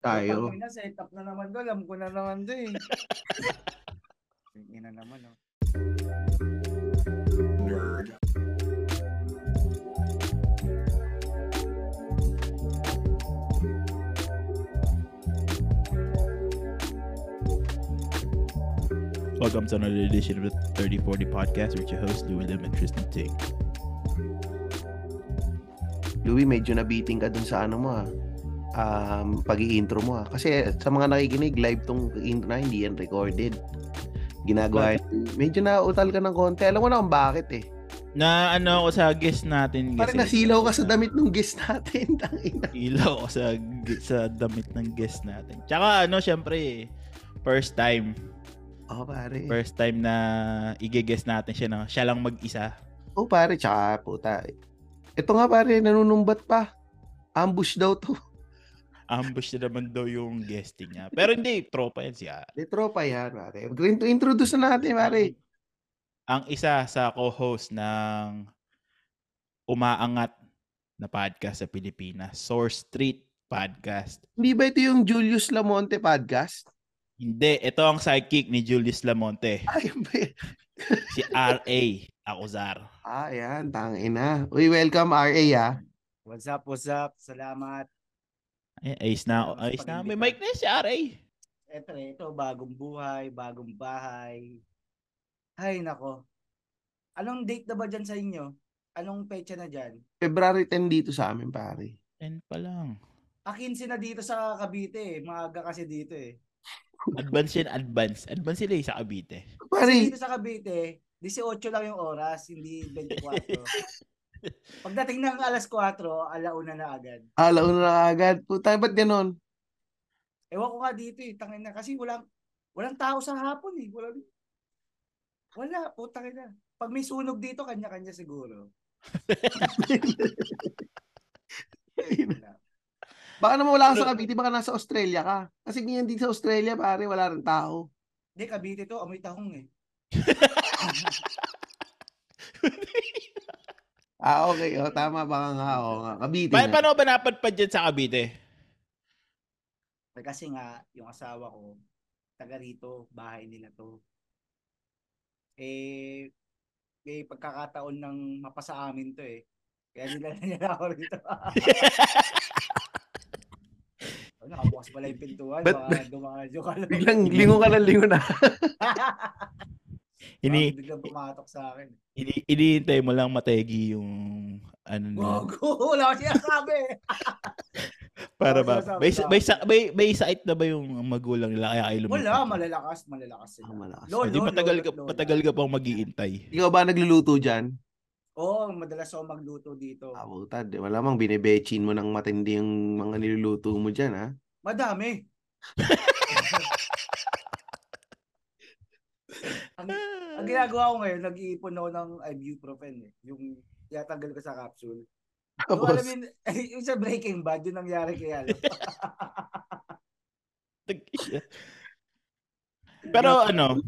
Tayo. Putang ina, set up na naman ko. Alam ko na naman to eh. Ina naman oh. Nerd. Welcome to another edition of the 3040 podcast with your host, Louis Lim and Tristan Ting. Louie, medyo nabiting ka dun sa ano mo ah. Um, pag-i-intro mo ah. Kasi sa mga nakikinig, live tong intro na, hindi yan recorded. Ginagawa Medyo nautal ka ng konti. Alam mo na kung bakit eh. Na ano ako sa guest natin. Parang nasilaw ka sa damit ng guest natin. Ilaw ako sa, sa damit ng guest natin. Tsaka ano, syempre, first time. Oh, pare. First time na i-guest natin siya na siya lang mag-isa. Oh, pare. Tsaka, puta. Ito nga, pare. Nanunumbat pa. Ambush daw to. Ambush na naman daw yung guesting niya. Pero hindi, tropa yan siya. Di tropa yan, pare. Intro- Introduce na natin, pare. Ang isa sa co-host ng umaangat na podcast sa Pilipinas, Source Street Podcast. Hindi ba ito yung Julius Lamonte podcast? Hindi, ito ang sidekick ni Julius Lamonte. Ay? Si R.A. Acuzar. Ah, yan. Tangina. Uy, welcome, RA, ah. What's up, what's up? Salamat. Ay, ayos na. Ayos na. May mic na si R.A. Eto, ito, bagong buhay, bagong bahay. Ay, nako. Anong date na ba dyan sa inyo? Anong pecha na dyan? February 10 dito sa amin, pare. 10 pa lang. 15 na dito sa Cavite eh. Maaga kasi dito eh. Advance yan, advance. Advance sila eh sa Cavite. Kasi Pare, dito sa Cavite, 18 lang yung oras, hindi 24. Pagdating ng alas 4, alauna na agad. alaw na agad. Puta, ba't ganon? Ewan ko nga dito eh, tangin na. Kasi walang, walang tao sa hapon eh. Walang, wala, putang ina. Pag may sunog dito, kanya-kanya siguro. Baka naman wala ka sa Cavite, baka nasa Australia ka. Kasi ganyan dito sa Australia, pare, wala rin tao. Hindi, Cavite to, amoy tahong eh. Ah, okay. O, tama ba nga? Oo nga. Cavite Pa- nga. paano ba napadpad dyan sa Cavite? Eh, Kasi nga, yung asawa ko, taga rito, bahay nila to. Eh, may pagkakataon ng mapasa amin to eh. Kaya nila nila ako rito. oh, nakabukas pala yung pintuan. Ba't- Baka dumadyo ka lang. Biglang lingo ka ng lingo na. Ini, biglang pumatok sa akin. ini, iniintay mo lang mategi yung ano na. Gogo! Wala ko sinasabi! Para Wala ba? May, sa may, may, may sait na ba yung magulang nila kaya kayo lumipat? Wala, malalakas. Malalakas sila. Ah, malakas. Lolo, Hindi matagal ka, matagal ka pang mag-iintay. Ikaw ba nagluluto dyan? Oo, madalas ako magluto dito. Ah, puta. di- Malamang binibechin mo ng matindi yung mga niluluto mo dyan, ha? Madami. ang, ang ginagawa ko ngayon, nag-iipon ako ng ibuprofen eh. Yung yatanggal ko sa capsule. Tapos, alam yun, yung sa Breaking Bad, yung nangyari kay ano. Pero ano,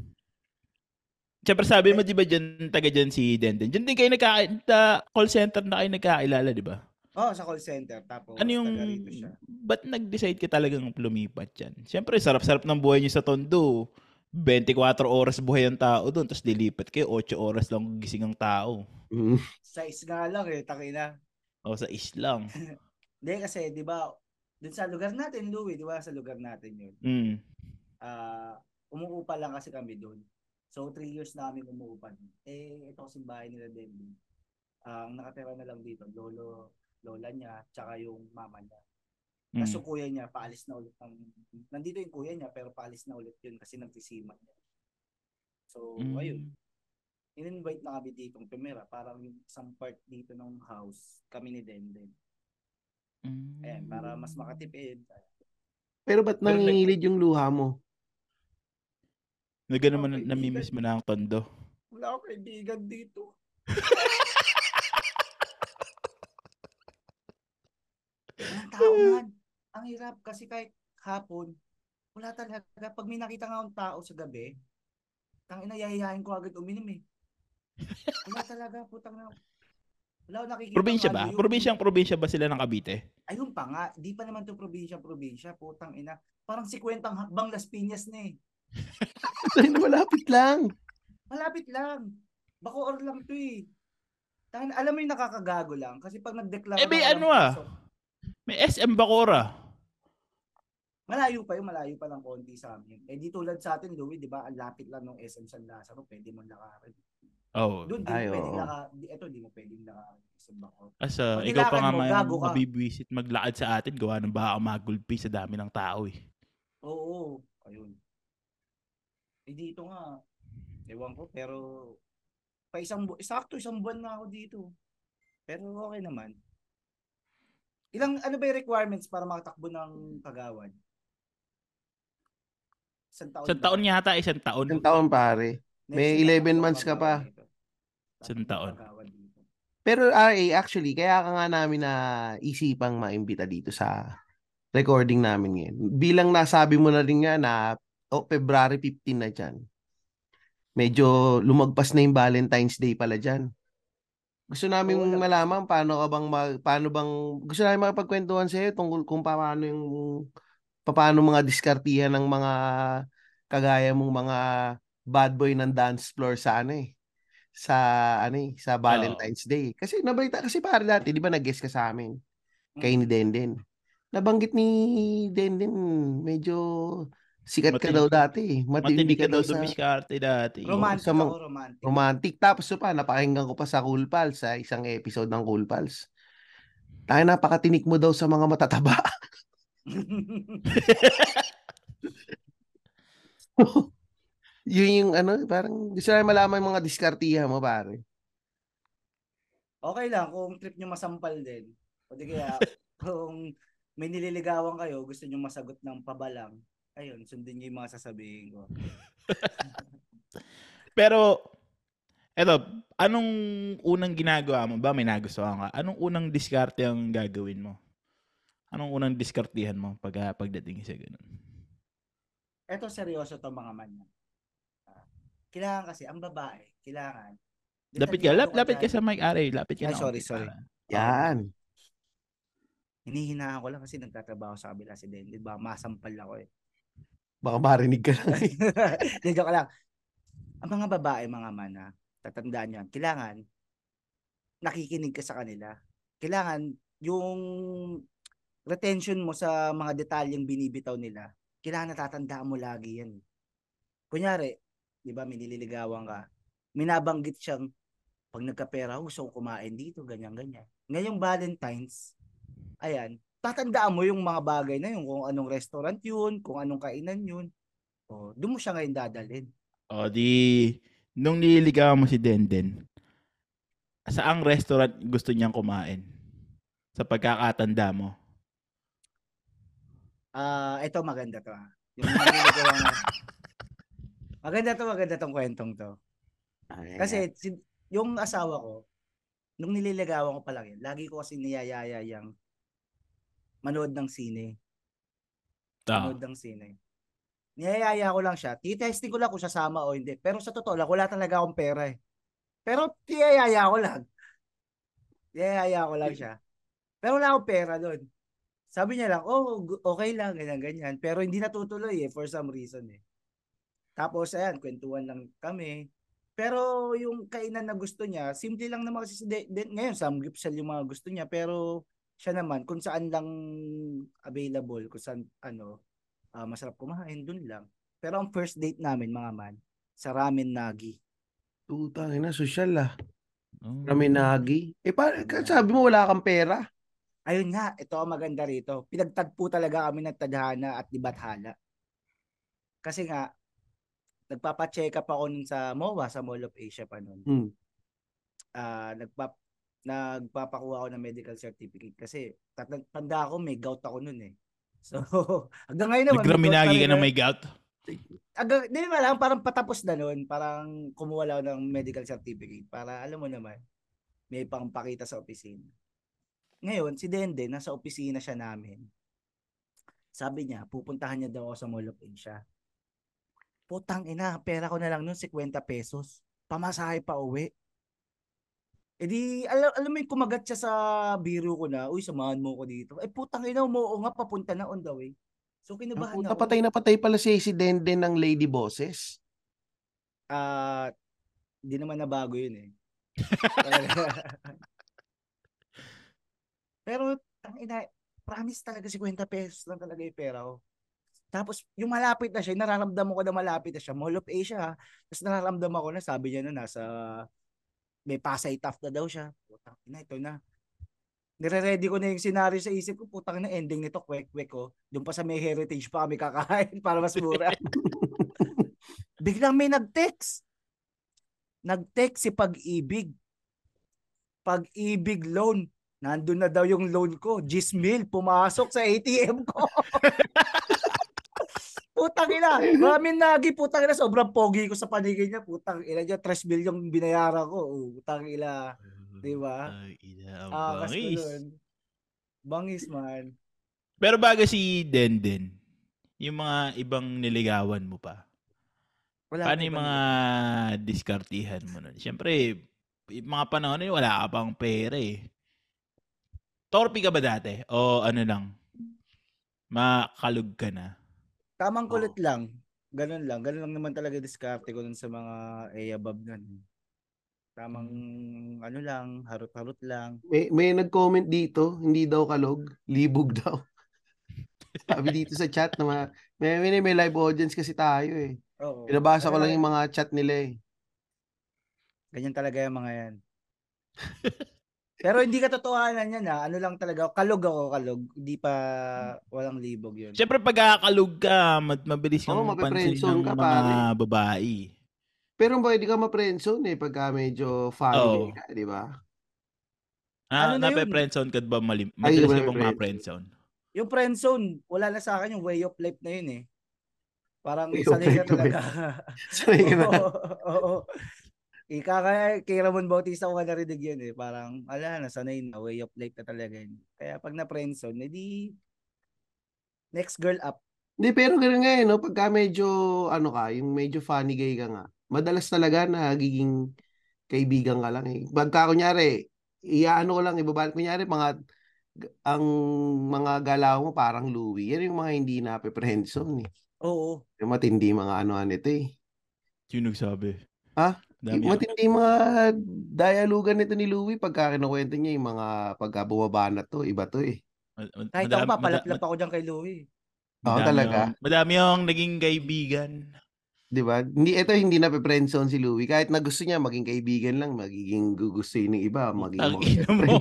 Siyempre sabi mo, di ba dyan, taga dyan si Denden? Dyan din kayo nagka, ta, call center na kayo nagkakilala, di ba? Oo, sa call center. Tapos, Ano yung, siya. ba't nag-decide ka talagang lumipat dyan? Siyempre, sarap-sarap ng buhay niyo sa Tondo. 24 oras buhay ang tao doon, tapos lilipat kayo, 8 oras lang gising ang tao. mm, Size nga lang eh, takina. O sa islang. Hindi kasi, di ba, dun sa lugar natin, Louie, di ba, sa lugar natin yun. Mm. ah umuupa lang kasi kami doon. So, three years na kami umuupa. Eh, ito kasing bahay nila din. Ang nakatira na lang dito, lolo, lola niya, tsaka yung mama niya. Mm. Tapos yung kuya niya, paalis na ulit. Ng, nandito yung kuya niya, pero paalis na ulit yun kasi nagsisiman niya. So, Mm. ayun. In-invite na kami ditong tumira. Parang yung isang part dito ng house, kami ni Denden. Mm. Ayan, para mas makatipid. pero ba't nangingilid yung luha mo? Na gano'n man, Okay, namimiss mo na ang Tondo. Wala akong kaibigan dito. Walang tao man. Ang hirap kasi kahit hapon, wala talaga. Pag may nakita nga akong tao sa gabi, tang ina yayayain ko agad uminom eh. Wala talaga, putang na. Wala nakikita. Probinsya ba? Probinsyang probinsya ba sila ng Cavite? Ayun pa nga, di pa naman to probinsya, probinsya, putang ina. Parang si Kwentang Hakbang Las Piñas na eh. Ay, malapit lang. Malapit lang. Bacoor lang to eh. Tan, alam mo yung nakakagago lang kasi pag nagdeklara Eh, may ano ah. May SM Bacora. Malayo pa yung malayo pa ng konti sa amin. Eh di tulad sa atin, Louie, di ba? Ang lapit lang ng SM San Lazaro, pwede mo lakarin. Oh. Doon, di Ay, mo pwedeng oo. laka, di, eto, di mo pwedeng lakarin. As uh, Pag ikaw pa nga may mabibwisit maglakad sa atin, gawa ng baka magulpi sa dami ng tao eh. Oo, ayun. Eh dito nga, ewan ko, pero pa isang bu- sakto isang buwan na ako dito. Pero okay naman. Ilang ano ba yung requirements para makatakbo ng kagawad? Isang taon. Isang taon yata, isang taon. Isang taon pare. Next may year, 11 takbo months ka pa. Isang taon. Pero RA, actually, kaya ka nga namin na isipang maimbita dito sa recording namin ngayon. Bilang nasabi mo na rin nga na oh, February 15 na dyan. Medyo lumagpas na yung Valentine's Day pala dyan. Gusto namin lag- malaman paano ka bang mag, paano bang gusto namin makapagkwentuhan sa iyo tungkol kung paano yung paano mga diskartihan ng mga kagaya mong mga bad boy ng dance floor sa ano eh sa ano eh, sa Valentine's Day. Kasi nabalita kasi pare dati, 'di ba nag-guest ka sa amin kay ni Denden. Nabanggit ni Denden medyo sikat ka Matindi- daw dati. eh. Matindi Matinig ka ka daw sa dumiskarte dati. Romantic sa mga- romantic. romantic. Tapos so pa, napakinggan ko pa sa Cool Pals, sa isang episode ng Cool Pals. Tayo napakatinik mo daw sa mga matataba. Yun yung ano, parang gusto namin malaman yung mga diskartihan mo, pare. okay lang kung trip nyo masampal din. O di kaya kung may nililigawan kayo, gusto nyo masagot ng pabalang, ayun, sundin nyo yung mga sasabihin ko. Pero, eto, anong unang ginagawa mo ba? May nagustuhan ka? Anong unang diskarte ang gagawin mo? Anong unang diskartihan mo pag ah, pagdating sa ganun? Eto seryoso to mga man. Ah, kailangan kasi, ang babae, kailangan. Lapit ka, lap, lapit ka sa mic, Ari. Lapit ka Ay, na sorry, sorry. para- Yan. Hinihinaan ko lang kasi nagtatrabaho sa kabila si Den. Di ba? Masampal ako eh. Baka marinig ka lang. Di joke lang. Ang mga babae, mga mana, tatandaan yan, kailangan nakikinig ka sa kanila. Kailangan yung retention mo sa mga detalyeng binibitaw nila, kailangan natatandaan mo lagi yan. Kunyari, di ba, may ka, minabanggit siyang, pag nagkapera, gusto ko kumain dito, ganyan-ganyan. Ngayong Valentine's, ayan, tatandaan mo yung mga bagay na yun, kung anong restaurant yun, kung anong kainan yun. O, doon mo siya ngayon dadalhin. O di, nung nililigawan mo si Denden, saang restaurant gusto niyang kumain? Sa pagkakatanda mo. Ah, ito maganda to. ah. Yung na. Maganda to, maganda tong kwentong to. Kasi si, yung asawa ko, nung nililigawan ko pa lang yun, lagi ko kasi niyayaya yung manood ng sine. Ta. Manood ng sine. Niyayaya ko lang siya. Titesting ko lang kung sasama o hindi. Pero sa totoo lang, wala talaga akong pera eh. Pero niyayaya ko lang. Niyayaya ko lang siya. Pero wala akong pera doon. Sabi niya lang, oh, okay lang, ganyan, ganyan. Pero hindi natutuloy eh, for some reason eh. Tapos, ayan, kwentuhan lang kami. Pero yung kainan na gusto niya, simple lang naman kasi si De- De- ngayon, samgipsal yung mga gusto niya. Pero siya naman, kung saan lang available, kung saan, ano, ah, masarap kumain, dun lang. Pero ang first date namin, mga man, sa Ramen Nagi. Tutang ina, social ah. Oh. Raminagi. Eh, pa, sabi mo wala kang pera. Ayun nga, ito ang maganda rito. Pinagtagpo talaga kami ng tadhana at libathala. Kasi nga, nagpapacheck up ako nun sa MOA, sa Mall of Asia pa nun. Hmm. Ah, nagpap nagpapakuha ako ng medical certificate kasi tat- tanda ako may gout ako nun eh. So, hanggang ngayon naman. pa ka na may gout. Hanggang, di ba lang, parang patapos na nun, parang kumuha lang ng medical certificate para alam mo naman, may pangpakita sa opisina. Ngayon, si Dende, nasa opisina siya namin. Sabi niya, pupuntahan niya daw ako sa Mall of Asia. Putang ina, pera ko na lang nun 50 pesos. Pamasahe pa uwi. Eh di, alam, alam mo yung kumagat siya sa biro ko na, uy, samahan mo ko dito. Eh putang ina, umuo nga, papunta na on the way. So kinabahan ako. patay na patay pala si si Denden ng Lady Bosses. Ah, di naman nabago yun eh. Pero, ang ina, promise talaga 50 pesos lang talaga yung pera ko. Tapos, yung malapit na siya, nararamdaman ko na malapit na siya. Mall of Asia, ha? Tapos nararamdaman ko na, sabi niya na nasa, may Pasay Taft na daw siya. Putang ina, ito na. Nire-ready ko na yung scenario sa isip ko, putang na ending nito, kwek-kwek ko. Doon pa sa may heritage pa kami kakain para mas mura. Biglang may nag-text. Nag-text si Pag-ibig. Pag-ibig loan. Nandun na daw yung loan ko. Gismil, pumasok sa ATM ko. putang ina. Maraming nagi, putang ina. Sobrang pogi ko sa paligid niya. Putang ina niya, 3 million yung binayaran ko. Oh, putang ina. Di ba? Ay, ina, ang Ah, bangis. Bangis man. Pero bago si Denden, yung mga ibang niligawan mo pa, Wala paano yung mga diskartihan mo nun? Siyempre, yung mga panahon na yun, wala ka pang pera eh. Torpe ka ba dati? O ano lang? Makalug ka na? Tamang kulit lang. Ganun lang. Ganun lang naman talaga diskarte ko dun sa mga A-above nun. Tamang ano lang, harot-harot lang. May, may nag-comment dito, hindi daw kalog, libog daw. Sabi dito sa chat na ma- may, may, may live audience kasi tayo eh. Oo. Pinabasa ko lang yung mga chat nila eh. Ganyan talaga yung mga yan. Pero hindi katotohanan yan ha. Ano lang talaga. Kalog ako, kalog. Hindi pa walang libog yun. Siyempre, pagkakalug ka, mad- mabilis kang Oo, mapansin ng ka, mga pare. babae. Pero pwede ka ma-friendzone eh pagka medyo funny Oo. ka, di ba? Na, Ano nape-friendzone ka ba malim? Ay, Madalas ka bang friend. ma-friendzone? Yung friend zone, wala na sa akin yung way of life na yun eh. Parang Way sanay ka ba? talaga. Sanay ka na. Oo, oo. Ika kaya kay Ramon Bautista ko nga narinig yun eh. Parang, ala, nasanay na, way of life na talaga yun. Kaya pag na-friendzone, edi next girl up. Hindi, pero gano'n nga eh, no? Pagka medyo, ano ka, yung medyo funny guy ka nga, madalas talaga nagiging kaibigan ka lang eh. Pagka kunyari, iyaano ko lang, ibabalik, kunyari, mga, ang mga galaw mo parang Louie. Yan yung mga hindi na friendzone eh. Oo. Yung matindi mga ano-ano ito eh. Sino nagsabi? Ha? Dami Yung matindi mga dialogan nito ni Louie pagka kinukwento niya yung mga pagka bumabanat to, iba to eh. Ma- ma- Kahit madami- ako pa, mada- palaplap ako dyan kay Louie. Oo, madami talaga. yung- madami yung naging kaibigan. 'Di ba? Hindi ito hindi na friendzone si Louie. Kahit na gusto niya maging kaibigan lang, magiging gugustuhin ng iba, ina mo.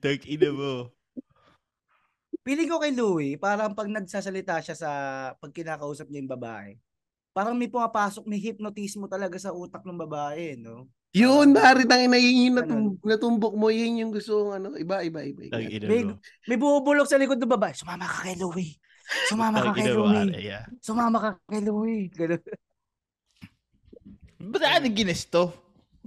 Tang ina mo. Pili ko kay Louie, parang pag nagsasalita siya sa, pag kinakausap niya yung babae, parang may pumapasok, may hypnotismo talaga sa utak ng babae, no? Yun, Dari, tangin na yun, Ganun. natum- natumbok mo, yun yung gusto kong ano, iba, iba, iba. iba. Tang ina May, may bubulok sa likod ng babae, sumama ka kay Louie. Sumama ka Tang kay ina. Louie. Aray, ah. Sumama ka kay Louie. Ganun. Ba't ano ginesto?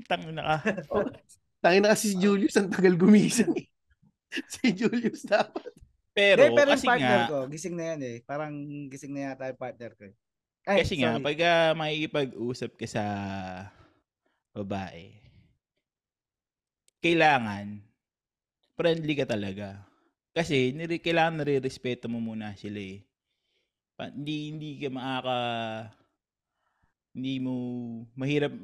Tang ina ka. Tangin na kasi si Julius, ang tagal gumising. si Julius dapat. Pero, Pero, pero yung kasi partner nga, ko, gising na yan eh. Parang gising na yata yung partner ko. eh. Ay, kasi nga, sorry. pag uh, makikipag-usap ka sa babae, kailangan, friendly ka talaga. Kasi, nire, kailangan nare-respeto mo muna sila eh. Pa, hindi, hindi ka makaka, hindi mo, mahirap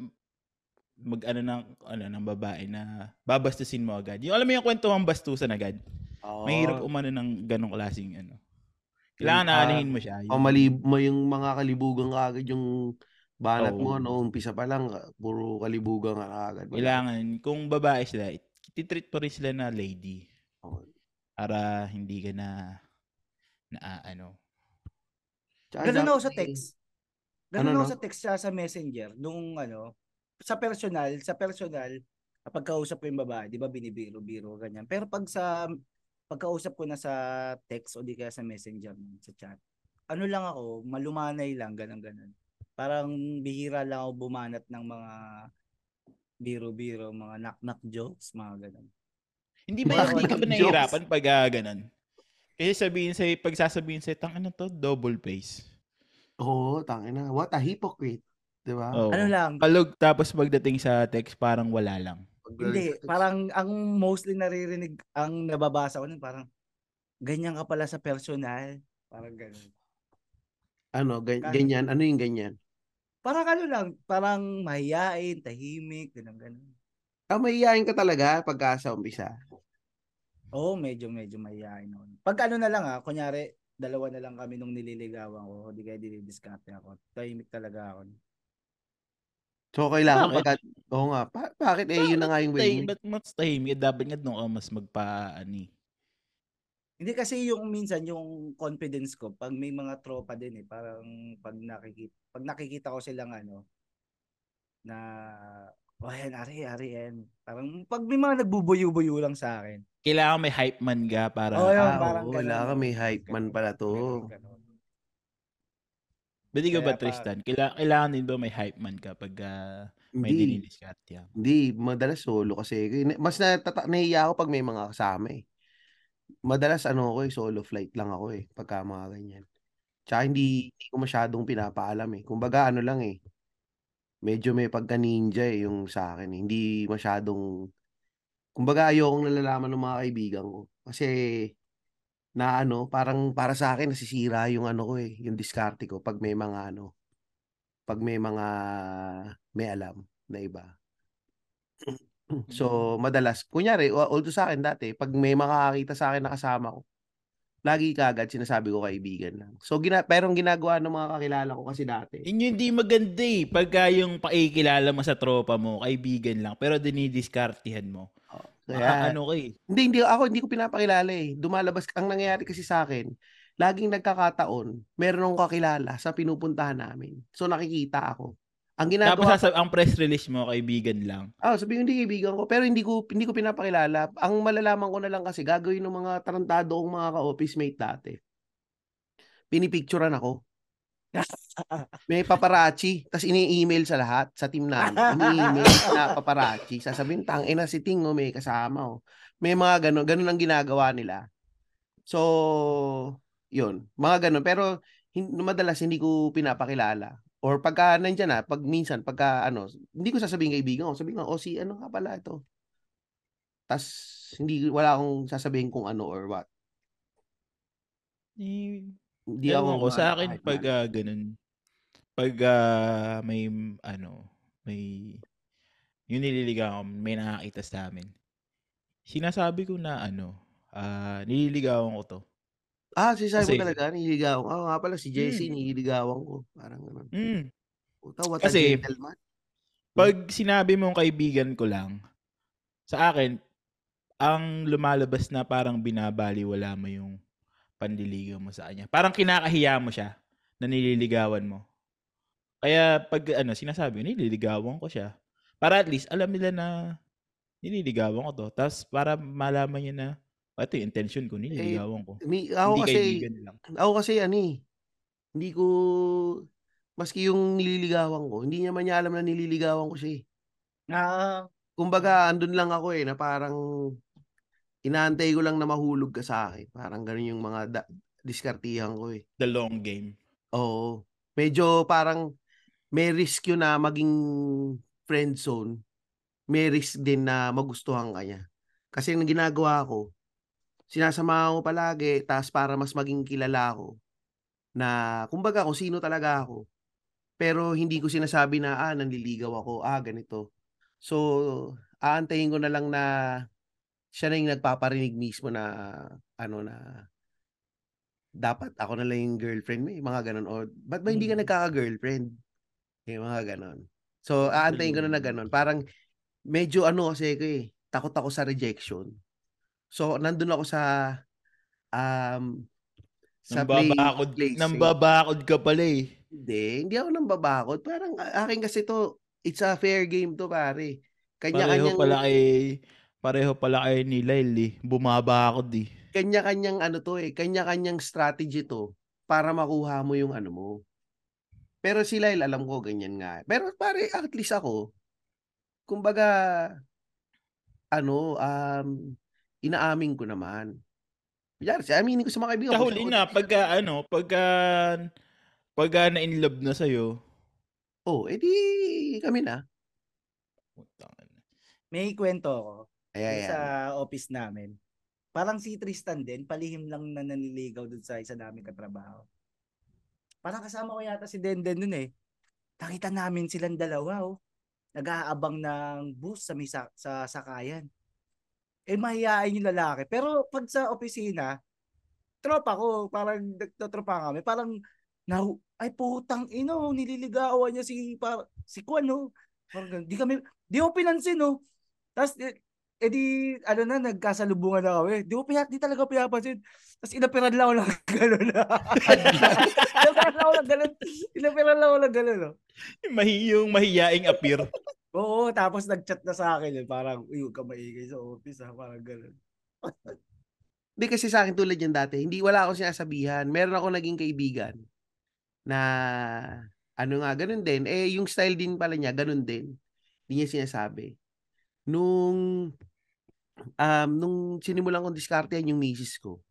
mag ano ng ano ng babae na babastusin mo agad. Yung alam mo yung kwento ng bastusan agad. Mahirap umano ng ganong klaseng ano. Kailangan ah, aanahin mo siya. Yung- Pamalib mo yung mga kalibugan ka agad yung banat mo, Oo. no, umpisa pa lang, puro kalibugan ka agad. Kailangan, kung babae sila, titreat pa rin sila na lady. Oo. Para hindi ka na, na ah, ano. Tsaka Ganun dapat sa text. Ganun Ano, no? sa text siya sa messenger. Nung ano, sa personal, sa personal, kapag kausap ko yung babae, di ba binibiro-biro, ganyan. Pero pag sa, pagkausap ko na sa text o di kaya sa messenger, sa chat, ano lang ako, malumanay lang, ganun-ganun. Parang bihira lang ako bumanat ng mga biro-biro, mga knock-knock jokes, mga ganun. Hindi ba, hindi ka ba nahihirapan pag ah, ganun? Kasi sabihin sa pag sasabihin sa tang ano to, double face. Oo, tangin na. What a hypocrite. Di ba? Oo. Ano lang, Kalog tapos pagdating sa text parang wala lang. Hindi, parang ang mostly naririnig, ang nababasa ko nun, parang ganyan ka pala sa personal. Parang ganun. Ano, gan- Kahit- ganyan. Ano yung ganyan? Parang ano lang, parang mahiyain, tahimik, ganun ganun. Ah, mahihayin ka talaga pagka sa umpisa. Oo, medyo medyo mahiyain noon. Pag ano na lang ah, kunyari, dalawa na lang kami nung nililigawan ko, hindi kaya dinidiskarte ako. Tahimik talaga ako. So, kailangan Bakit? pagka... Oo nga. Pa- bakit? Eh, yun na nga yung way ba't mas tahimik? Dapat nga doon ka mas magpa, ano eh. Hindi kasi yung minsan yung confidence ko pag may mga tropa din eh parang pag nakikita pag nakikita ko silang ano na oh yan ari ari yan parang pag may mga nagbubuyo-buyo lang sa akin Kailangan may hype man ka para... Oh, yun, Ah, parang oo, ganun, wala ka, may hype man pala to. ganun, ganun. Ba't ikaw ba, Tristan? Kailangan, kailangan din ba may hype man ka pag ah, may Hindi. dinidiskart yan? Hindi, madalas solo kasi. Mas natata- nahiya ako pag may mga kasama eh. Madalas ano ako eh, solo flight lang ako eh, pagka mga ganyan. Tsaka hindi, hindi ko masyadong pinapaalam eh. Kumbaga ano lang eh, medyo may pagka ninja eh yung sa akin. eh. Hindi masyadong, kumbaga ayokong nalalaman ng mga kaibigan ko. Kasi na ano, parang para sa akin nasisira yung ano ko eh, yung diskarte ko pag may mga ano, pag may mga may alam na iba. So, madalas, kunyari, although sa akin dati, pag may makakakita sa akin na kasama ko, lagi kagad sinasabi ko kaibigan lang. So, gina pero ang ginagawa ng mga kakilala ko kasi dati, Yun yung hindi maganda eh. Pagka yung pakikilala mo sa tropa mo, kaibigan lang, pero dinidiskartihan mo. Kaya, ano ka eh. hindi, hindi, ako hindi ko pinapakilala eh. Dumalabas, ang nangyayari kasi sa akin, laging nagkakataon, meron akong kakilala sa pinupuntahan namin. So, nakikita ako. Ang Tapos ginagawa sasab- ang press release mo, kaibigan lang. Ah, sabi ko, hindi kaibigan ko. Pero hindi ko hindi ko pinapakilala. Ang malalaman ko na lang kasi gagawin ng mga tarantado kong mga ka-office mate dati. Pinipicturean ako. May paparazzi, tapos ini-email sa lahat, sa team namin. Ini-email na paparazzi. Sasabihin, tang ina si Ting, oh, may kasama. Oh. May mga ganun, ganun ang ginagawa nila. So, yun, mga ganun. Pero hin- madalas hindi ko pinapakilala. Or pagka nandiyan na, pag minsan, pagka ano, hindi ko sasabihin kaibigan ko, sabihin ko, oh si ano nga pala ito. Tas hindi wala akong sasabihin kung ano or what. Eh, Hindi ewan ako ko, sa akin, pag ah, ganun, pag ah, may, ano, may, yung nililigawan, may nakakita sa amin. Sinasabi ko na, ano, ah, nililigawan ko to. Ah, sinasabi mo talaga, nililigawan. Oo nga pala, si Jessie, Hmm. nililigawan ko. Parang ganun. Mm. Puta, what Kasi- a gentleman. Pag sinabi mong kaibigan ko lang, sa akin, ang lumalabas na parang binabaliwala mo yung pandiligaw mo sa kanya. Parang kinakahiya mo siya na nililigawan mo. Kaya pag ano, sinasabi ko, nililigawan ko siya. Para at least alam nila na nililigawan ko to. Tapos para malaman niya na, "Ah, ito yung intention ko, nililigawan ko. Mi, ako Hindi kasi, lang. ako kasi ano eh, hindi ko, maski yung nililigawan ko, hindi niya man niya alam na nililigawan ko siya eh. Ah, Kumbaga, andun lang ako eh, na parang inaantay ko lang na mahulog ka sa akin. Parang ganun yung mga da- diskartihan ko eh. The long game. Oo. Medyo parang may risk yun na maging friend zone. May risk din na magustuhan ka niya. Kasi ang ginagawa ko, sinasama ko palagi, tas para mas maging kilala ako, na kumbaga kung sino talaga ako. Pero hindi ko sinasabi na, ah, nanliligaw ako, ah, ganito. So, aantayin ko na lang na siya na yung nagpaparinig mismo na, ano na, dapat ako na lang yung girlfriend mo, eh, mga ganun. O, ba't ba hindi ka Mm. nagkaka-girlfriend? Eh, mga ganun. So, aantayin ko na na ganun. Parang, medyo ano kasi ko eh, takot ako sa rejection. So, nandun ako sa, um, sa Nambabakod, play safe. nambabakod ka pala eh. Hindi, hindi ako nang babakot. Parang akin kasi to, it's a fair game to pare. Pareho Kanya-kanyang pala kay pareho pala kay ni Lyle eh. Bumabakod eh. kanya-kanyang ano to eh, kanya-kanyang strategy to para makuha mo yung ano mo. Pero si Lyle, alam ko ganyan nga. Pero pare, at least ako, kumbaga, ano, um, inaamin ko naman. Kunyari, si aminin ko sa mga kaibigan Sa ko. huli sa- na, pagka ano, pagka, pagka na in love na sa'yo, Oh, edi kami na. May kwento ako. Ay, ay, sa office namin. Parang si Tristan din, palihim lang na naniligaw dun sa isa namin katrabaho. Parang kasama ko yata si Denden dun eh. Nakita namin silang dalawa oh. Nag-aabang ng bus sa, may sa, sa sakayan. Eh mahihain yung lalaki. Pero pag sa opisina, tropa ko, parang nagtotropa kami. Parang, na, ay putang ino, nililigawan niya si, par, si Kwan no. Parang ganun. di kami, di ko pinansin no. Tapos, eh, di, ano na, nagkasalubungan na kami. Di ko di talaga ko pinapansin. Tapos inapiran lang ako ng gano'n. inapiran lang ako ng gano'n. Inapiran lang ako ng gano'n. No? Yung, mahi- yung mahiyaing appear. Oo, tapos nag-chat na sa akin. Eh. Parang, uy, huwag ka maingay sa office ha. Parang gano'n. Hindi kasi sa akin tulad yan dati, hindi wala akong sinasabihan. Meron ako naging kaibigan na ano nga, ganun din. Eh, yung style din pala niya, ganun din. Hindi niya sinasabi. Nung um, nung sinimulan kong diskartehan yung misis ko,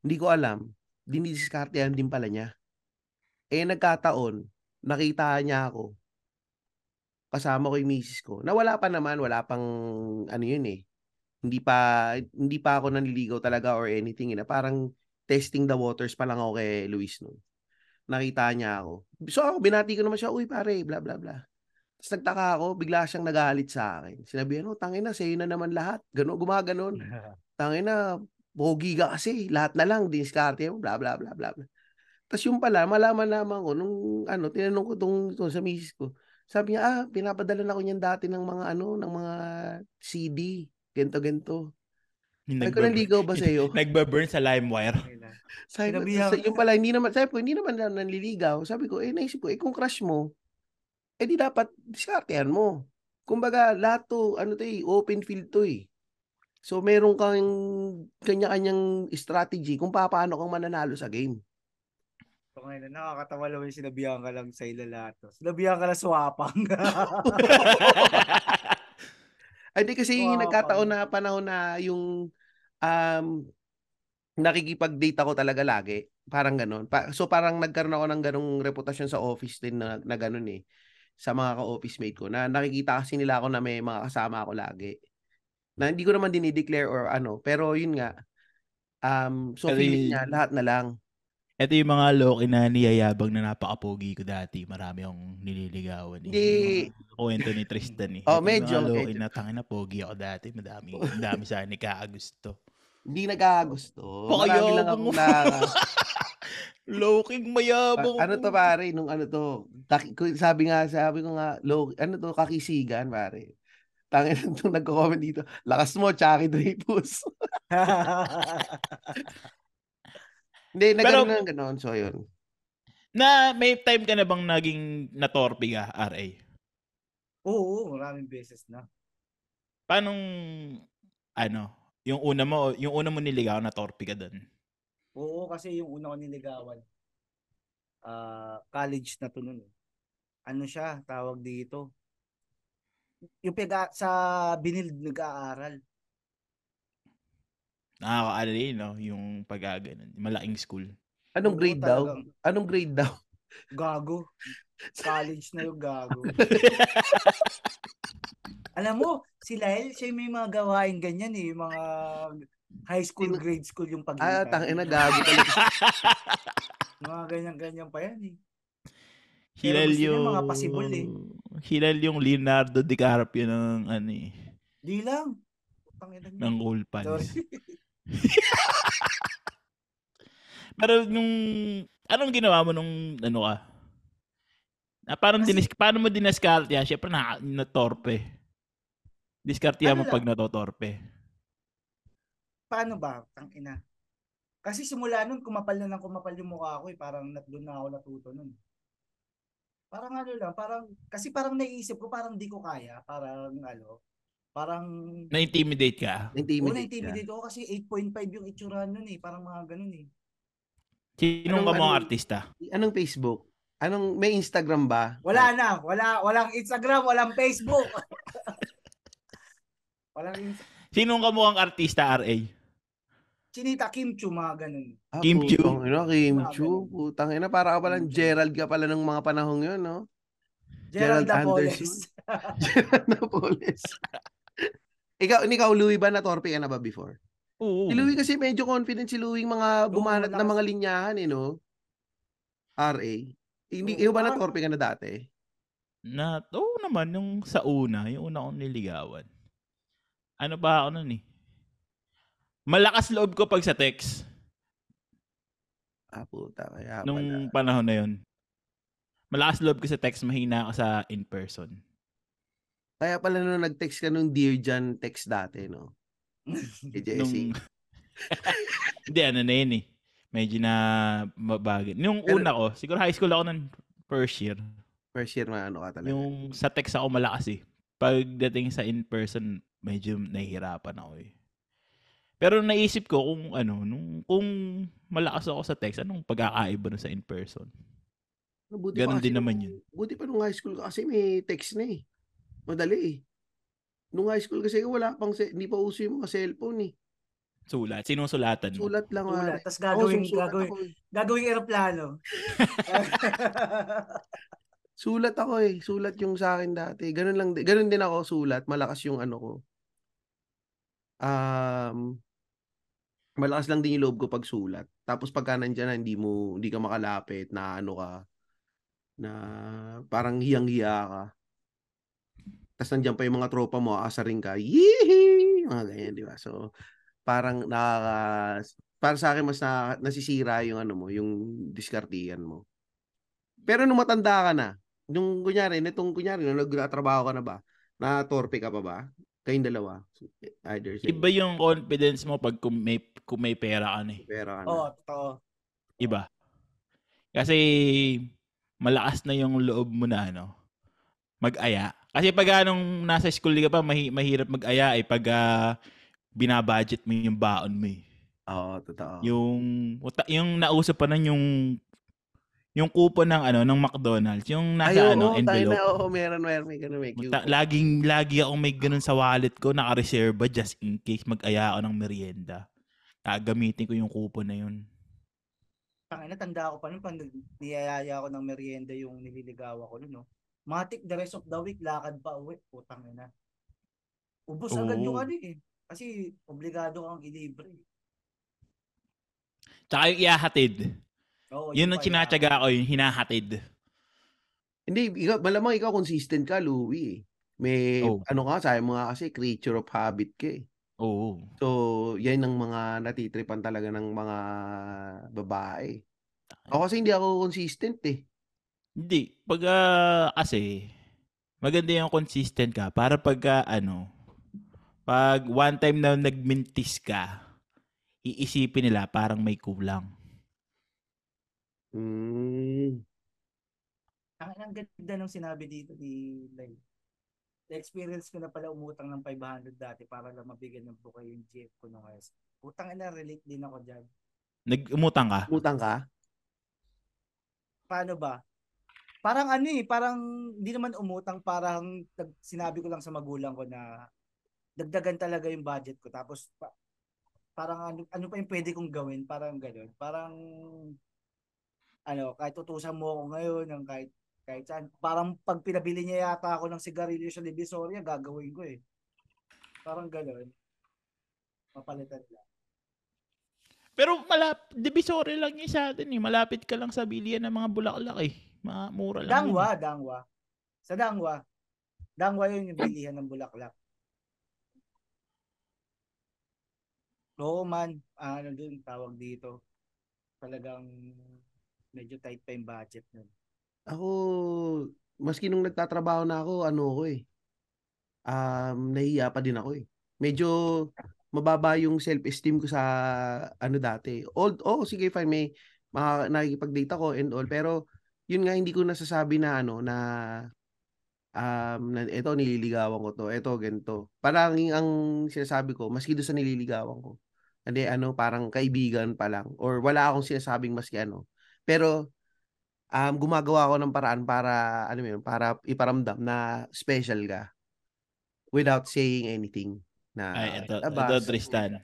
hindi ko alam, dinidiskartehan din pala niya. Eh, nagkataon, nakita niya ako, kasama ko yung misis ko, na wala pa naman, wala pang, ano yun eh, hindi pa, hindi pa ako nanliligaw talaga or anything, eh, na parang testing the waters pa lang ako kay Luis noon. Nakita niya ako. So ako, binati ko naman siya, uy pare, bla bla bla. Tapos nagtaka ako, bigla siyang nagalit sa akin. Sinabi, ano, tangin na, sa'yo na naman lahat. Gano, gumaganon. Tangin na, pogi ka kasi. Lahat na lang, diskarte mo, bla bla bla bla. bla. Tapos yung pala, malaman naman ko, nung ano, tinanong ko tong, tong sa misis ko, sabi niya, ah, pinapadala na ko niyan dati ng mga ano, ng mga CD, gento gento. Yung Sabi ko, nanligaw ba sa'yo? nagbaburn sa LimeWire. Sabi ko, yung pala, hindi naman, sabi ko, hindi naman na nanliligaw. Sabi ko, eh, naisip ko, eh, kung crush mo, eh, di dapat diskartehan mo. Kumbaga, lahat to, ano to eh, open field to eh. So, meron kang kanya-kanyang strategy kung paano kang mananalo sa game. So, ngayon, nakakatawa lang yung sinabihan ka lang sa ilalato. Sinabihan ka lang swapang. Ay, di kasi yung nagkataon na panahon na yung um, nakikipag-date ako talaga lagi. Parang ganun. Pa- so parang nagkaroon ako ng ganung reputasyon sa office din na, na ganun eh. Sa mga ka-office mate ko. Na nakikita kasi nila ako na may mga kasama ako lagi. Na hindi ko naman dinideclare or ano. Pero yun nga. Um, so Pero feeling niya, lahat na lang. Ito yung mga loki na niyayabang na napaka-pogi ko dati. Marami akong nililigawan. Eh. Hindi. Yung Kwento ni Tristan eh. Oh, Ito yung medyo, Mga loki medyo. na tangin na pogi ako dati. Madami, madami sa akin kaagusto. Hindi nagkakagusto. Marami lang akong na... Loking mayabang. Ano to pare, nung ano to, kaki- sabi nga, sabi ko nga, low, ano to, kakisigan pare. Tangin nung nagko-comment dito, lakas mo, Chucky Dreyfus. Hindi, Pero- nagkaroon ng ganon, so yun. Na may time ka na bang naging natorpe ka, RA? Oo, maraming beses na. Paano, ano, yung una mo, yung una mo niligaw, natorpe ka doon? Oo, kasi yung una ko niligawan, ah college na to nun. eh. Ano siya, tawag dito. Yung pag sa Binil nag-aaral. Nakakaalala yun, no? Yung pag-aganon. Malaking school. Anong Oo, grade daw? talagang Anong grade daw? Gago. College na yung gago. Alam mo, si Lael, siya may mga gawain ganyan eh. Yung mga high school, grade school yung pag Ah, tangin na, gago talaga. Mga ganyan-ganyan pa yan eh. Hilal yung... mga pasibol eh. Hilal yung Leonardo DiCaprio ng, ano eh, Di lang. Ng Sorry. Pals. Pero nung, anong ginawa mo nung, ano ka? Na parang Kasi- dinis, paano mo dinaskarte yan? Siyempre na, natorpe. Diskarte Ano mo pag lang? natotorpe. Paano ba? Tangina. Kasi simula nun, kumapal na ng kumapal yung mukha ko eh. Parang nat doon na ako natuto nun. Parang ano lang, parang, kasi parang naisip ko, parang di ko kaya. Parang ano, parang, Na-intimidate ka? Oo, Intimidate ka. na-intimidate ako kasi 8.5 yung itsura nun eh. Parang mga ganun eh. Sinong Anong- ka mga anong- artista? Anong Facebook? Anong, may Instagram ba? Wala na. Wala, walang Instagram, walang Facebook. walang Insta- Sinong ka mukhang artista, RA? Chinita Kim Chu, mga ganun. Ah, Kim Chiu. putang ina, Kim Mga Chiu. ganun. Putang ina, para ka palang. Gerald ka pala ng mga panahong yun, no? Gerald Gerald. Anderson. Gerald Napoles. ikaw, ikaw, Louis ba na-torpe ka na ba before? Oo. Si Louis kasi medyo confident si Louis yung mga bumanat na mga linyahan eh, no? RA. Hindi, ikaw ba parang- na-torpe ka na dati? Na, oo naman, yung sa una, yung una kong niligawan. Ano ba ako nun eh? Malakas loob ko pag sa text Ah, puta. Kaya pala. nung panahon na yun. Malakas loob ko sa text, mahina ako sa in-person. Kaya pala nung nag-text ka nung Dear John text dati, no? Kay Jesse. Nung... Hindi, ano na yun eh. Medyo na mabagin. Nung Pero- una ko, siguro high school ako ng first year. First year na ano ka talaga. Yung sa text ako malakas eh. Pagdating sa in-person, medyo nahihirapan ako eh. Pero naisip ko kung ano, nung, kung malakas ako sa text, anong pagkakaiba nun sa in-person? Buti Ganon din naman nung- yun. Buti pa nung high school ka kasi may text na eh. Madali eh. Nung high school kasi wala pang, se- hindi pa uso yung mga cellphone eh. Sulat. Sinusulatan mo. Sulat lang. Sulat. Sulat. Tapos gagawin, susulat gagawin, ako eh. gagawin aeroplano. Sulat ako eh. Sulat yung sa akin dati. Ganun lang. Ganun din ako sulat. Malakas yung ano ko. Um, malakas lang din yung loob ko pag sulat. Tapos pagka nandyan na, hindi mo, hindi ka makalapit, na ano ka, na parang hiyang-hiya ka. Tapos nandiyan pa yung mga tropa mo, aasarin ka, yee Mga ganyan, di ba? So, parang nakaka, para sa akin mas na, nasisira yung ano mo, yung diskartiyan mo. Pero nung matanda ka na, nung kunyari, nitong kunyari, nung nagtrabaho ka na ba, na torpe ka pa ba? Kayong dalawa. Either sa Iba yung confidence mo pag kung may, kung may pera ka na eh. pera ka na. Oo, totoo. Iba. Kasi malakas na yung loob mo na ano, mag-aya. Kasi pag anong nasa school ka pa, mahi- mahirap mag-aya eh pag ah, binabudget mo yung baon mo eh. Oo, totoo. Yung yung nauso pa nun yung yung coupon ng ano ng McDonald's, yung Ay, nasa oo, ano tayo envelope. na, oo, meron, meron, may ganun, may coupon. laging lagi ako may ganun sa wallet ko, naka-reserve just in case mag-aya ako ng merienda. Gagamitin ko yung coupon na yun. Tangina, tanda ko pa nun, pag niyayaya ako ng merienda yung nililigaw ako nun, no? Matik the rest of the week, lakad pa uwi. Putang ina. Ubus agad yung Oo. ano eh. Kasi obligado kang ilibre. Tsaka yung ihahatid. Oo, Yun pa, ang sinatsaga ko, yung hinahatid. Hindi, ikaw, malamang ikaw consistent ka, Louie. eh. May, Oh. ano ka, sabi mo nga kasi, creature of habit ka eh. Oo. So, yan ang mga natitripan talaga ng mga babae. Ako kasi hindi ako consistent eh. Hindi. Pag ah, kasi, maganda yung consistent ka para pag ah, ano, pag one time na nagmintis ka, iisipin nila parang may kulang. Mm. Ang, ang ganda nung sinabi dito ni Lai. Na-experience ko na pala umutang ng 500 dati para lang mabigyan ng buka yung jeep ko nung school. Utang ina, relate din ako dyan. Nag-umutang ka? Utang ka? Paano ba? Parang ano eh, parang hindi naman umutang, parang sinabi ko lang sa magulang ko na dagdagan talaga yung budget ko. Tapos pa- parang ano, ano pa yung pwede kong gawin, parang gano'n. Parang ano, kahit utusan mo ako ngayon, ng kahit kahit saan. Parang pag pinabili niya yata ako ng sigarilyo sa Divisoria, gagawin ko eh. Parang gano'n. Papalitan lang. Pero malap, divisory lang yun sa atin eh. Malapit ka lang sa bilihan ng mga bulaklak eh. Mga mura lang. yun. Dangwa, dangwa. Sa dangwa. Dangwa yun yung bilihan ng bulaklak. Oo man, ano dun tawag dito. Talagang medyo tight pa yung budget nun. Ako, maski nung nagtatrabaho na ako, ano ako eh. Um, nahiya pa din ako eh. Medyo mababa yung self-esteem ko sa ano dati. Old, oh, sige fine, may mga nakikipag-date ako and all. Pero, yun nga, hindi ko nasasabi na ano, na um, na, eto, nililigawan ko to, eto, ganito. Parang ang sinasabi ko, maski doon sa nililigawan ko, hindi, ano, parang kaibigan pa lang. Or wala akong sinasabing maski ano. Pero, um, gumagawa ako ng paraan para, ano yun, para iparamdam na special ka without saying anything. Na, Ay, ito, ito Tristan.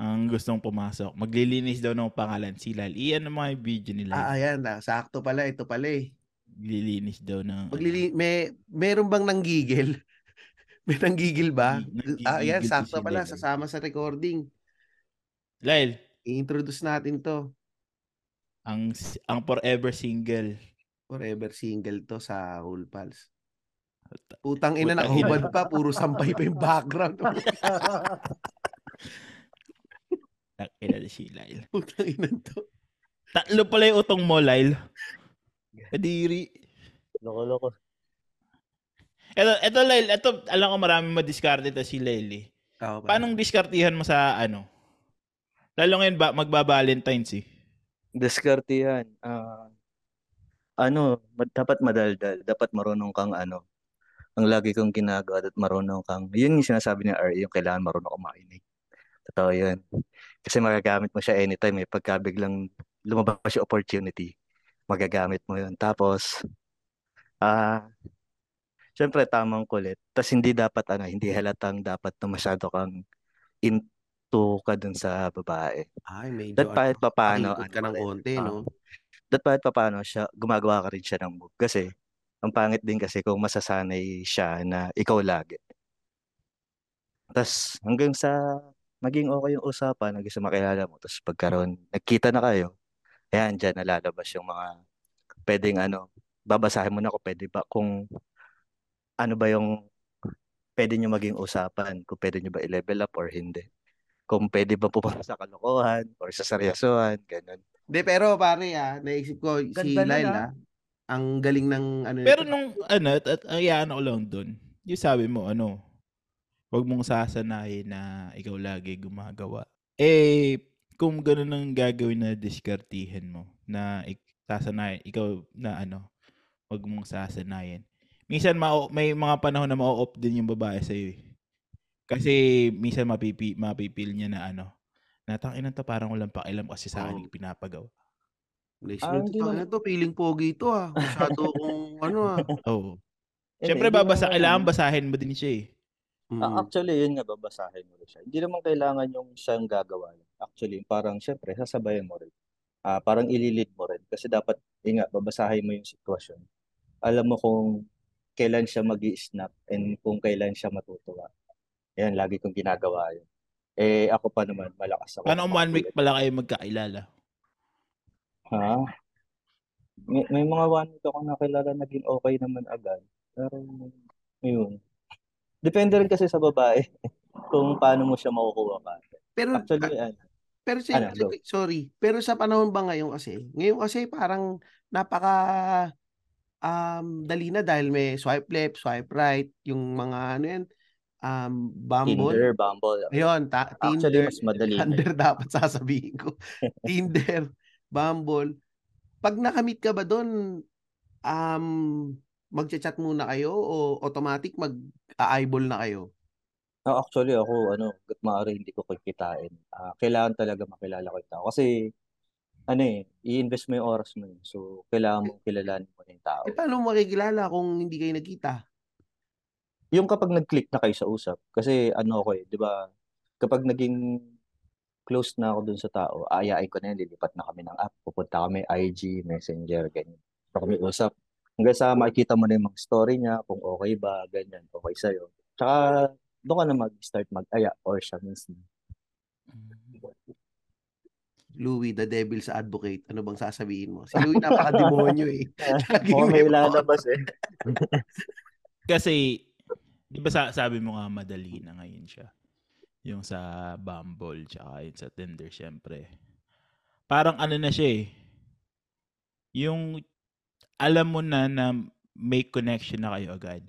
Ang gustong pumasok. Maglilinis daw ng pangalan si Lal. Iyan ang mga video nila. Ah, ayan, ah, sakto pala, ito pala eh. Maglilinis daw ng... Maglili may meron bang nanggigil? may nanggigil ba? Nanggigil Ah, yan, si sakto pala, sasama sa recording. Lyle, I-introduce natin to. Ang, ang forever single. Forever single to sa Whole Pals. Putang ina, Putang nakahubad pa. Puro sampay pa yung background. Nakilala si Lyle. Putang ina to. Tatlo pala yung utong mo, Lyle. Kadiri. Loko-loko. Eto, eto Lyle, eto, alam ko marami madiskarte to si Lyle. eh. Oo, Paano diskartihan mo sa ano? Lalo ngayon ba, magba-Valentine's eh. Diskartihan. Ah, ano, ma- dapat madaldal. Dapat marunong kang ano. Ang lagi kong ginagawa at marunong kang, yun yung sinasabi ni R, yung kailangan marunong kang makinig. Totoo yun. Kasi magagamit mo siya anytime eh. Pagka lumabas yung opportunity, magagamit mo yun. Tapos, ah, syempre tamang kulit. Tapos hindi dapat ano, hindi halatang dapat na masyado kang into ka dun sa babae. Ay, medyo That ano, papaano, pakikot ano ka ng pa konti, Ah. no? That kahit papaano siya, gumagawa ka rin siya ng move. Kasi, ang pangit din kasi kung masasanay siya na ikaw lagi. Tapos, hanggang sa naging okay yung usapan, hanggang sa makilala mo, tapos pagkaroon, nagkita na kayo, ayan, dyan nalalabas yung mga pwedeng ano, babasahin mo na kung pwede ba, kung ano ba yung pwede nyo maging usapan, kung pwede nyo ba i-level up or hindi. Kung pwede ba pupunta sa kalokohan or sa seryosohan, ganun. Hindi, pero pare ah, naisip ko si Ganda nun, Lyle ah. ah. Ang galing ng ano Pero nung ano, at, at ayaan ko lang doon. Yung sabi mo, ano, wag mong sasanayin na ikaw lagi gumagawa. Eh, kung ganun ang gagawin na diskartihin mo, na ik- sasanayin, ikaw na ano, wag mong sasanayin. Minsan ma may mga panahon na ma-off din yung babae sa'yo eh. Kasi minsan mapipi, mapipil niya na ano, natanginan to parang walang pakialam kasi sa akin Oo. yung pinapagawa. Ah, hindi "Tangina naman- to, feeling pogi to ah. Masyado kung ano ah. Oo. Hindi, Siyempre hindi babasa, naman- kailangan basahin mo din siya eh. Mm. Ah, actually, yun nga, babasahin mo rin siya. Hindi naman kailangan yung siyang gagawa. yun. Actually, parang syempre, sasabayan mo rin. Ah, parang ililid mo rin. Kasi dapat, yun nga, babasahin mo yung sitwasyon. Alam mo kung kailan siya mag snap and kung kailan siya matutuwa. Yan, lagi kong ginagawa yun. Eh, ako pa naman, malakas ako. Paano one week pala kayo magkakilala? Ha? May, may mga one week ako nakilala naging okay naman agad. Pero, yun. Depende rin kasi sa babae kung paano mo siya makukuha ka. Pero Actually, ah, ano, pero si, ano, go. sorry, pero sa panahon ba ngayon kasi? Ngayon kasi parang napaka um dali na dahil may swipe left, swipe right, yung mga ano yan, um Bumble. Tinder, Bumble. Ayun, ta- Actually, Tinder, mas madali Tinder dapat sasabihin ko. Tinder, Bumble. Pag nakamit ka ba doon, um, magchat-chat muna kayo o automatic mag-eyeball na kayo? Ah, actually, ako, ano, maaari hindi ko kikitain. Ah, kailangan talaga makilala ko yung tao. Kasi, ano eh, i-invest mo yung oras mo eh. So, kailangan mong kilalanin mo yung tao. Eh, paano mo makikilala kung hindi kayo nagkita? Yung kapag nag-click na kayo sa usap, kasi ano ako eh, di ba, kapag naging close na ako dun sa tao, aayain ko na yun, lilipat na kami ng app, pupunta kami IG, Messenger, ganyan. So kami usap. Hanggang sa makikita mo na yung mga story niya, kung okay ba, ganyan, okay sa'yo. Tsaka, doon ka na mag-start mag-aya or siya mismo. Louis, the devil's advocate. Ano bang sasabihin mo? Si Louis napaka-demonyo eh. Mukhang may may lalabas eh. Kasi, di ba sa, sabi mo nga madali na ngayon siya. Yung sa Bumble, tsaka yun sa Tinder, syempre. Parang ano na siya eh. Yung, alam mo na na may connection na kayo agad.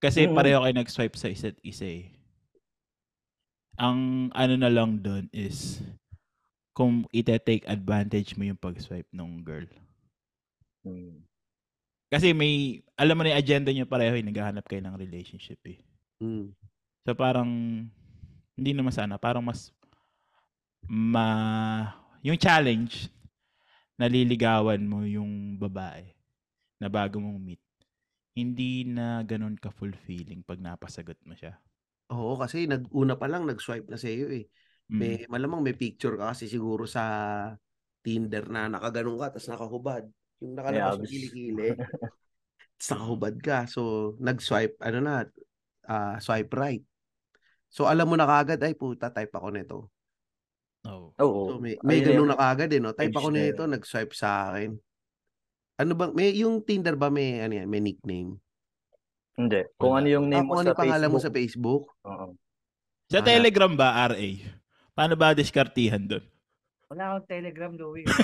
Kasi Mm. pareho kayo nag-swipe sa isa't isa eh. Ang ano na lang doon is, kung ite-take advantage mo yung pag-swipe ng girl. Hmm. Kasi may, alam mo na yung agenda nyo pareho, eh, naghahanap kayo ng relationship eh. Mm. So parang, hindi naman sana, parang mas, ma, yung challenge, naliligawan mo yung babae na bago mong meet, hindi na ganun ka-fulfilling pag napasagot mo siya. Oo, kasi nag-una pa lang, nag-swipe na sa iyo eh. Mm. May, malamang may picture ka kasi siguro sa Tinder na nakaganon ka tapos nakahubad. Yung nakalabas May sa kilikili. Tapos nakahubad ka. So, nag-swipe, ano na, ah, swipe right. So, alam mo na kagad, ay puta, type ako nito. Oo. Oo. So, may, may Ayun ganun na kagad eh, no? Type ako na nito, nag-swipe sa akin. Ano bang, may, yung Tinder ba may, ano yan, may nickname? Hindi. Kung ano yung Ah, name kung mo ano sa yung pangalan mo Facebook. sa Facebook? Oo. Sa Ah. Telegram ba, RA? Paano ba diskartihan doon? Wala akong telegram, Louie.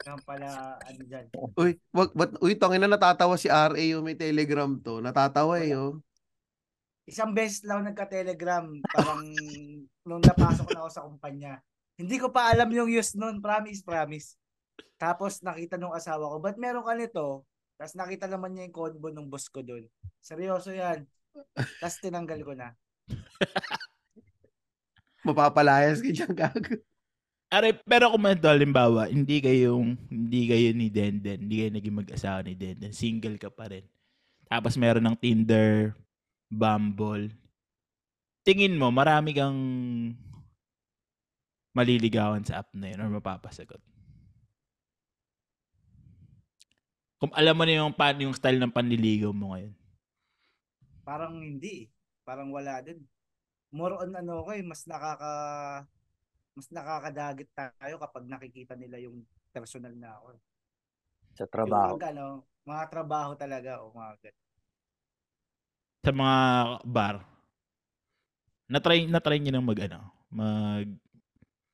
Kaya pala, ano dyan. Uy, wag, wag, uy, tangina natatawa si RA yung may Telegram to. Natatawa eh, oh. Isang beses lang ako nagka-telegram. Parang nung napasok na ako sa kumpanya. Hindi ko pa alam yung use nun. Promise, promise. Tapos nakita nung asawa ko, ba't meron ka nito? Tapos nakita naman niya yung convo ng boss ko doon. Seryoso yan. Tapos tinanggal ko na. Mapapalayas ka dyan, gago. Are, pero kung man halimbawa, hindi kayong, hindi kayo ni Denden, hindi kayo naging mag-asawa ni Denden, single ka pa rin. Tapos meron ng Tinder, Bumble. Tingin mo, marami kang maliligawan sa app na yun or mapapasagot. Kung alam mo na yung, pan, yung style ng panliligaw mo ngayon. Parang hindi. eh. Parang wala din. More on ano ko eh, mas nakaka mas nakakadagit tayo kapag nakikita nila yung personal na ako. eh. Sa trabaho. Yung, ano, mga trabaho talaga o mga ganun. Sa mga bar. Na-try, na-try nyo nang mag, ano, mag,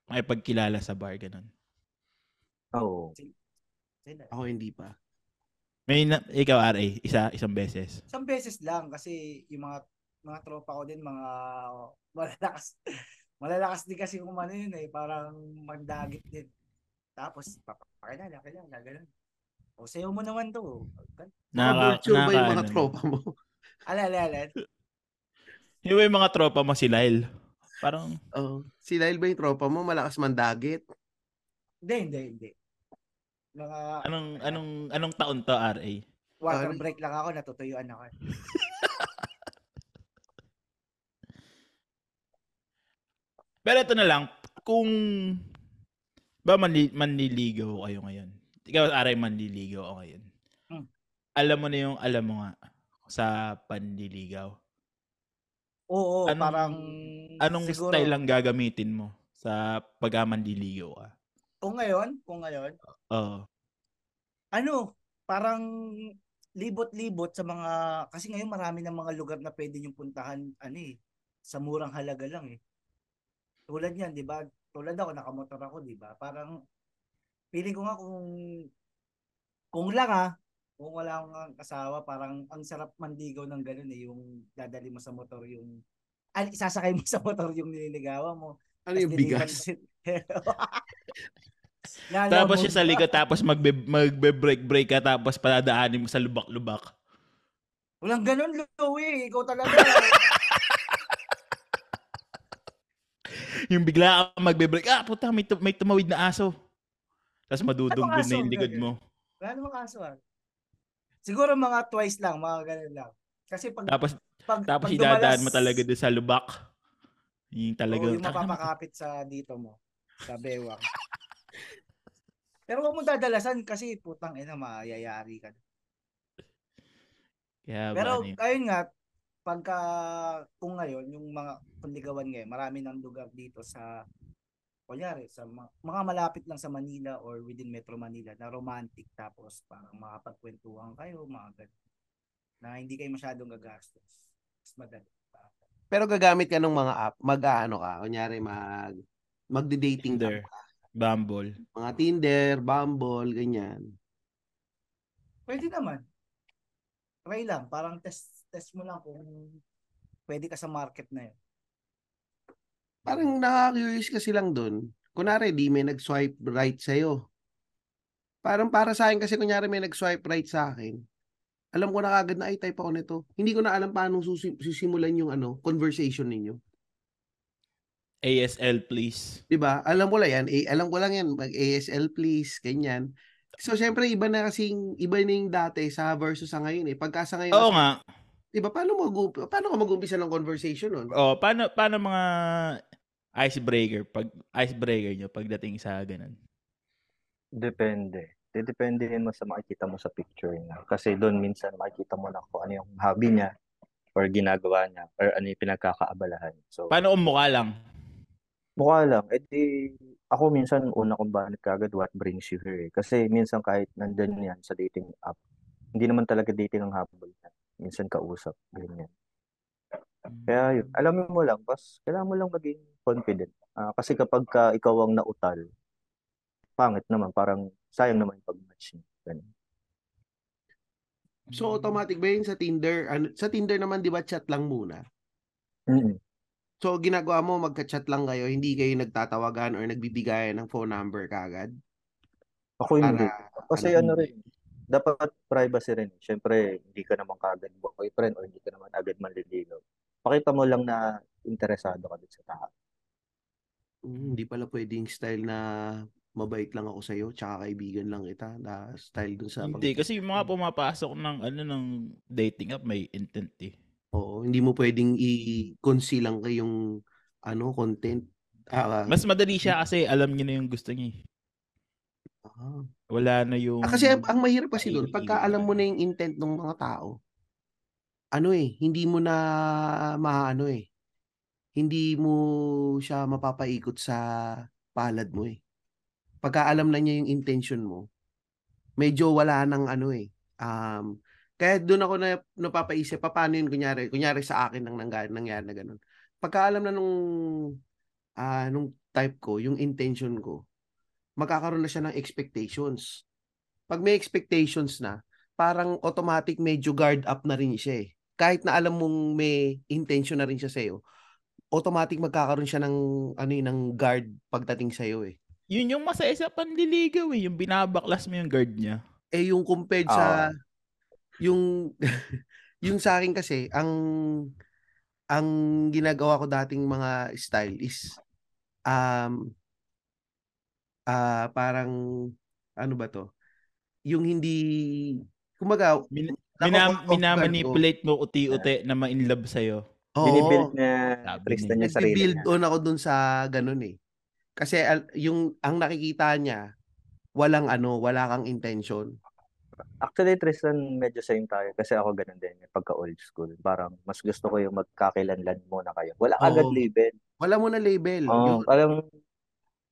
makipagkilala sa bar, ganun. Oo. Sila. Ako hindi pa. May na, ikaw, RA, isa, isang beses. Isang beses lang kasi yung mga mga tropa ko din mga malalakas malalakas din kasi kung ano yun eh parang mandagit din tapos papakilala kilala ganun o sayo mo naman to Naka, Naka, ba yung mga ano, tropa mo? ala ala ala Yung yung mga tropa mo si Lyle? Parang, Oh, si Lyle ba yung tropa mo? Malakas mandagit? hindi hindi hindi mga anong, anong, anong taon to, RA? water ano? break lang ako natutuyuan ako Pero ito na lang, kung ba manli, manliligaw kayo ngayon? Ikaw, RA, manliligaw ako ngayon. Hmm. Alam mo na yung alam mo nga sa panliligaw. oo Anong- parang Anong siguro, style lang gagamitin mo sa pagkamanliligaw ka? kung ngayon kung ngayon Oo. ano, parang libot-libot sa mga kasi ngayon marami ng mga lugar na pwede yung puntahan ano eh sa murang halaga lang eh. Tulad niyan, 'di ba? Tulad ako nakamotor ako, 'di ba? Parang feeling ko nga kung kung lang ah, kung wala akong asawa, parang ang sarap mandigaw ng ganun eh, yung dadali mo sa motor yung ay, isasakay mo sa motor yung nililigawan mo. Ano yung bigas? Tapos siya sa likod, tapos magbe, magbe-break-break ka, tapos paladaanin mo sa lubak-lubak. Walang ganun, Louie. Ikaw talaga. Yung bigla kang magbe-break, ah, puta, may, tu- may tumawid na aso. Tapos madudugod Anong na yung aso? likod mo. Wala namang kaso ah. Siguro mga twice lang, mga ganun lang. Kasi pag, Tapos, pag, tapos pag idadaan dumalas- mo talaga doon sa lubak. Yung talaga. yung mapapakapit sa dito mo. Sa bewang. Pero huwag mo dadalasan kasi putang ina, mayayari ka. Ba, Pero ano yun? ayun nga, pagka kung ngayon, yung mga panligawan ngayon, marami ng lugar dito sa kunyari, sa mga, mga malapit lang sa Manila or within Metro Manila na romantic tapos parang makapagkwentuhan kayo, mga ganun. Na hindi kayo masyadong gagastos. Mas madali. Pero gagamit ka ng mga app, mag-ano ka, kunyari mag magde-dating Tinder. ka. Bumble. Mga Tinder, Bumble, ganyan. Pwede naman. Try lang. Parang test test mo lang kung pwede ka sa market na yun. Parang nakaka-curious kasi lang dun. Kunwari, di may nag-swipe right sa'yo. Parang para sa akin kasi kunyari may nag-swipe right sa akin. Alam ko na kagad na ay type ako nito. Hindi ko na alam paano susi- sisimulan yung ano, conversation ninyo. ASL please. 'Di ba? Alam ko lang yan. Eh, alam ko lang yan. Mag ASL please, ganyan. So, syempre, iba na kasing, iba na yung dati sa versus sa ngayon eh. Pagka sa ngayon, Oo kasi, nga. Di ba, paano, mag paano ka mag-umpisa ng conversation nun? Oh, paano paano mga icebreaker pag icebreaker nyo pagdating sa ganun? Depende. Depende din mo sa makikita mo sa picture niya. Kasi doon minsan makikita mo na kung ano yung hobby niya or ginagawa niya or ano yung pinagkakaabalahan. So, Paano kung mukha lang? mukha lang. Eh di, ako minsan una kong banat kagad what brings you here. eh. Kasi minsan kahit nandun yan sa dating app, hindi naman talaga dating ang habol niya. Minsan kausap, ganyan. Kaya yun, alam mo lang, pas, kailangan mo lang maging confident. Ah, kasi kapag ka ikaw ang nautal, pangit naman, parang sayang naman yung pag-match niya. Ganun. So automatic ba yun sa Tinder? Ano, sa Tinder naman 'di ba chat lang muna? Mm-mm. So ginagawa mo magka-chat lang kayo, hindi kayo nagtatawagan or nagbibigayan ng phone number kagad? Ako hindi. Para Kasi ano, ano rin, dapat privacy rin. Siyempre, hindi ka naman kagad boyfriend o hindi ka naman agad manliligaw. Pakita mo lang na interesado ka din sa tao. Mm, hindi pala pwedeng style na mabait lang ako sa'yo, tsaka kaibigan lang kita, na style dun sa Hindi, kasi yung mga pumapasok ng ano ng dating app may intent eh. Oo, hindi mo pwedeng i-conceal lang kayong ano, content. Ah, Mas madali siya kasi alam niya na yung gusto niya. eh. ah. Wala na yung... Ah, kasi ang mahirap kasi doon, pagka alam mo na yung intent ng mga tao, ano eh, hindi mo na maano eh. Hindi mo siya mapapaikot sa palad mo eh. Pagka alam na niya yung intention mo, medyo wala nang ano eh. Um, kaya doon ako na napapaisip, pa, paano yun kunyari, kunyari sa akin nang nangyari, nangyari na ganun. Pagka alam na nung ah nung type ko, yung intention ko, magkakaroon na siya ng expectations. Pag may expectations na, parang automatic medyo guard up na rin siya eh. Kahit na alam mong may intention na rin siya sa'yo, automatic magkakaroon siya ng ano yun, ng guard pagdating sa'yo eh. Yun yung masaya sa panliligaw eh. Yung binabaklas mo yung guard niya. Eh yung compared sa yung yung sa akin kasi ang ang ginagawa ko dating mga style is um ah parang ano ba to? Yung hindi kumbaga Min- Mina, ko. minamanipulate mo uti-uti na ma-inlove sa'yo. Oo. Binibuild niya, Sabi Tristan niya. niya sarili niya. on ako dun sa ganun eh. Kasi al- yung ang nakikita niya walang ano, wala kang intention. Actually, Tristan, medyo same tayo. Kasi ako ganun din. Pagka old school. Parang mas gusto ko yung magkakilanlan muna kayo. Wala Oo. agad label. Wala mo na label. Oh, Yun. parang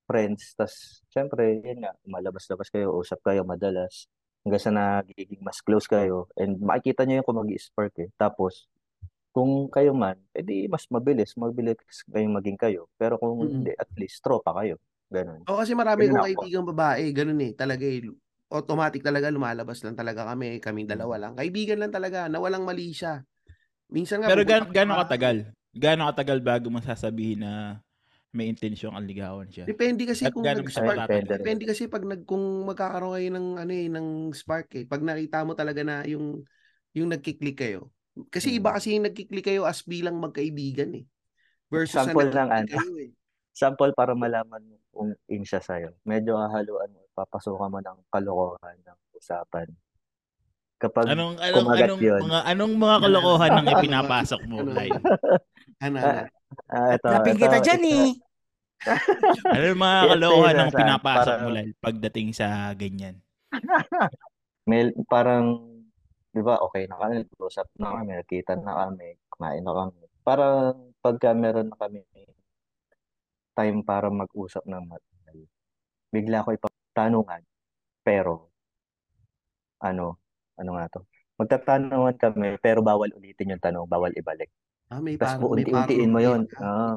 friends. tas syempre, yun nga, malabas-labas kayo, usap kayo madalas. Hanggang sa nagiging mas close kayo. And makikita nyo yung kung mag-spark eh. Tapos, kung kayo man, edi mas mabilis. Mabilis kayong maging kayo. Pero kung Mm-mm. hindi, at least tropa kayo. Ganun. O kasi marami kong kaibigang babae, ganun eh. Talaga eh. Automatic talaga lumalabas lang talaga kami, kaming dalawa lang. Kaibigan lang talaga, na walang mali siya. Minsan nga Pero gan gano'ng katagal? Gano'ng katagal bago mo sasabihin na may intensyong ang ligawan siya? Depende kasi At kung nag-spark. Depende. Depende kasi pag nag kung magkakaroon kayo ng ano eh ng spark eh. Pag nakita mo talaga na yung yung nagki-click kayo. Kasi iba Hmm. kasi yung nagki-click kayo as bilang magkaibigan eh. Versus sa Sample ng nagki-click ano. eh. Sample para malaman mo kung in siya sa'yo. Medyo hahaluan mo, papasukan mo ng kalokohan ng usapan. Kapag Anong anong anong yun. mga anong mga kalokohan ang ipinapasok mo, Ano? Lyle? Ano, ano. Ah, ito, Lapin ito, kita dyan ito. eh. Ano yung mga Ito kalokohan saan? pinapasok mo, Lyle, pagdating sa ganyan? May, parang, di ba, okay na kami, usap na kami, nakita na kami, kumain na kami. Parang pagka meron na kami time para mag-usap ng matagal, bigla ko ipatanungan. Pero, ano, ano nga to? Magtatanungan kami, pero bawal ulitin yung tanong, bawal ibalik. Ah, may Tapos parang may unti-untiin mo parang yun. ka. Ah,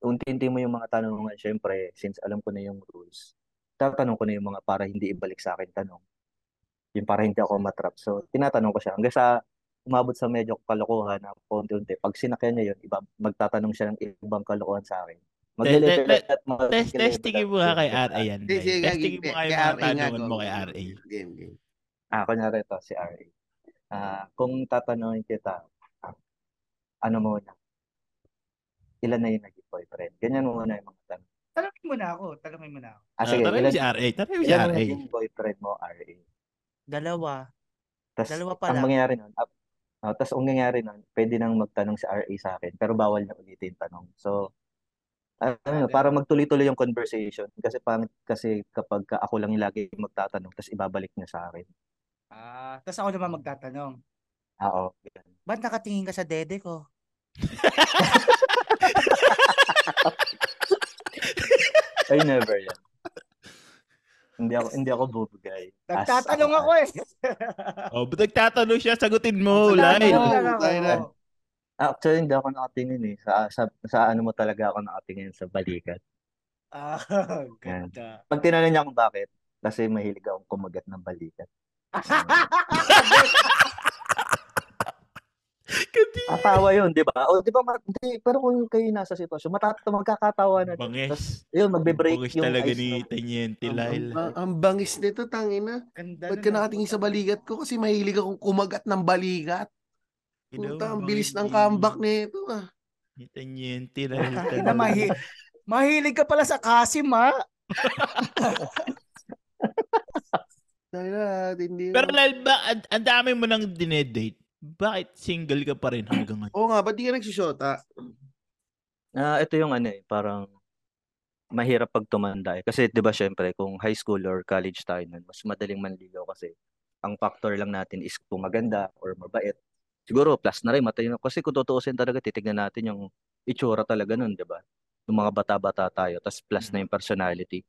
unti-unti mo yung mga tanungan. Siyempre, since alam ko na yung rules, tatanong ko na yung mga para hindi ibalik sa akin tanong. Yung para hindi ako matrap. So, tinatanong ko siya. Hanggang sa umabot sa medyo kalokohan na unti-unti. Pag sinakyan niya yun, iba, magtatanong siya ng ibang kalokohan sa akin. Magle-level te- at Test, magle-level testingin mo nga kay RA yan. Lyle. sige, Testingin mo kay- nga kay yung mga RA nga, tanungan go, mo kay. RA. Game, game. Ah, kunyari ito, si RA. Ah, kung tatanungin kita, ano muna? Ilan na yung naging boyfriend? Ganyan muna yung mga tanong. Tanongin mo na ako. Tanongin mo na ako. Ah, sige, Tara ilan, si RA. Tara si ilan na RA. naging boyfriend mo, RA? Dalawa. Tas, Dalawa pa ang mangyayari nun, uh, uh, tas ang nangyayari nun, pwede nang magtanong si RA sa akin, pero bawal na ulitin yung tanong. So, ano, para magtuloy-tuloy yung conversation. Kasi pangit kasi kapag ka ako lang yung lagi magtatanong, tapos ibabalik niya sa akin. Ah, tapos ako naman magtatanong. Ah, Oo. yan. Ba't nakatingin ka sa dede ko? Ay, never yan. Hindi ako hindi ako bubugay. Nagtatanong ako eh. Oh, ba't nagtatanong siya? Sagutin mo, Lai. Na. Actually, hindi ako nakatingin eh. Sa, sa, sa ano mo talaga ako nakatingin sa balikat. Ah, ganda. Pag tinanong niya kung bakit, kasi mahilig akong kumagat ng balikat. Kati. Tatawa yun, di ba? O, di ba? ma- Di, pero kung kayo nasa sitwasyon, matatawa, magkakatawa na. din. Tapos, yun, magbe-break Bangis yung talaga ice ni ng- Tanyente, Ang, Lyle. ang, ang bangis nito, tangina. Ganda Ba't ka nakatingin sa balikat ko? Kasi mahilig akong kumagat ng balikat. Puta, ang bangis bilis ng comeback nito ah. Ni Tanyente, Lyle. Ina, mahi mahilig ka pala sa Kasim ha. Dahil na, hindi na. Pero Lyle, ba, ang, ang dami mo nang dinedate. Bakit single ka pa rin hanggang ngayon? Oo nga, ba't di ka nagsisyota? Ah, ito yung ano eh, parang mahirap pag tumanda eh. Kasi 'di ba syempre kung high school or college tayo nun, mas madaling manligaw kasi ang factor lang natin is kung maganda or mabait. Siguro plus na rin matalino kasi kung tutuusin talaga titignan natin yung itsura talaga nun, 'di ba? Yung mga bata-bata tayo, tas plus na yung personality.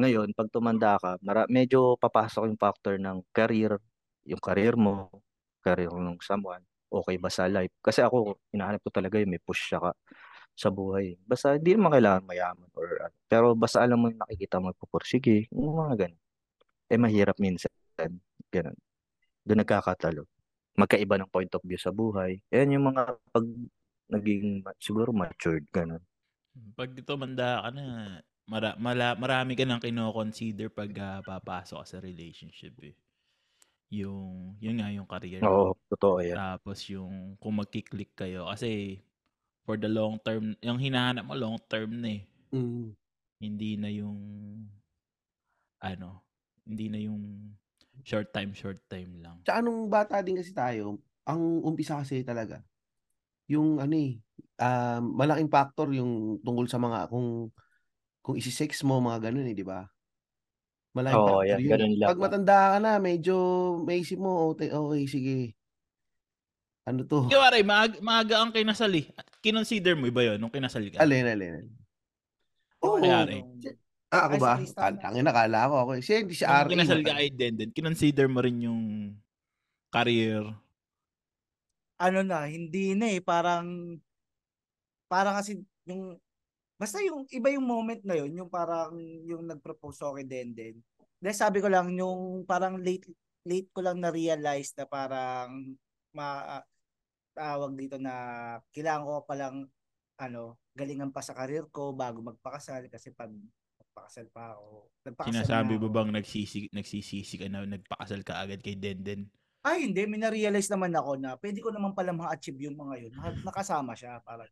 Ngayon, pag tumanda ka, mara- medyo papasok yung factor ng career, yung career mo, career ng someone, okay ba sa life? Kasi ako, hinahanap ko talaga yung may push siya ka sa buhay. Basta hindi naman kailangan mayaman or ano. Pero basta alam mo nakikita mo pupursige, yung mga ganun. Eh mahirap minsan. Ganun. Doon nagkakatalo. Magkaiba ng point of view sa buhay. Yan yung mga pag naging siguro matured, ganun. Pag dito manda ka na, mara, mala, marami ka nang kino-consider pag ah, papasok sa relationship eh. Yung, yun nga yung career. Oo, totoo yan. Tapos yung kung magkiklik kayo. Kasi for the long term, yung hinahanap mo long term na eh. Mm. Hindi na yung ano, hindi na yung short time, short time lang. Tsaka nung bata din kasi tayo, ang umpisa kasi talaga, yung ano eh, um, malaking factor yung tungkol sa mga, kung, kung isi-sex mo, mga ganun eh, di ba? Malaking Oo, factor yan, yun. ganun lang. Pag matanda ka na, medyo may isip mo, okay, okay sige. Ano to? Ikaw, Aray, maaga, maaga ang kinasal eh. Kinonsider mo iba yun nung kinasal ka? Alin, alin, alin. Oo. Kaya, Ah, ako Ay, ba? Ang nakala ko ako. eh. Siya, hindi si Nung RE. kinasal ka kay Denden, kinonsider mo rin yung career. ano na, hindi na eh, parang, parang kasi yung, basta yung, iba yung moment na yun, yung parang, yung nag-propose ako kay Denden. Dahil sabi ko lang, yung parang late, late ko lang na-realize na parang, ma, tawag dito na, kailangan ko palang, ano, galingan pa sa karir ko bago magpakasal kasi pag magpakasal pa ako. Nagpakasal Sinasabi na ako. bang nagsisi, nagsisisi ka na nagpakasal ka agad kay Denden? Ay, hindi. May na-realize naman ako na pwede ko naman pala ma-achieve yung mga yun. Naka- Nakasama siya. Parang.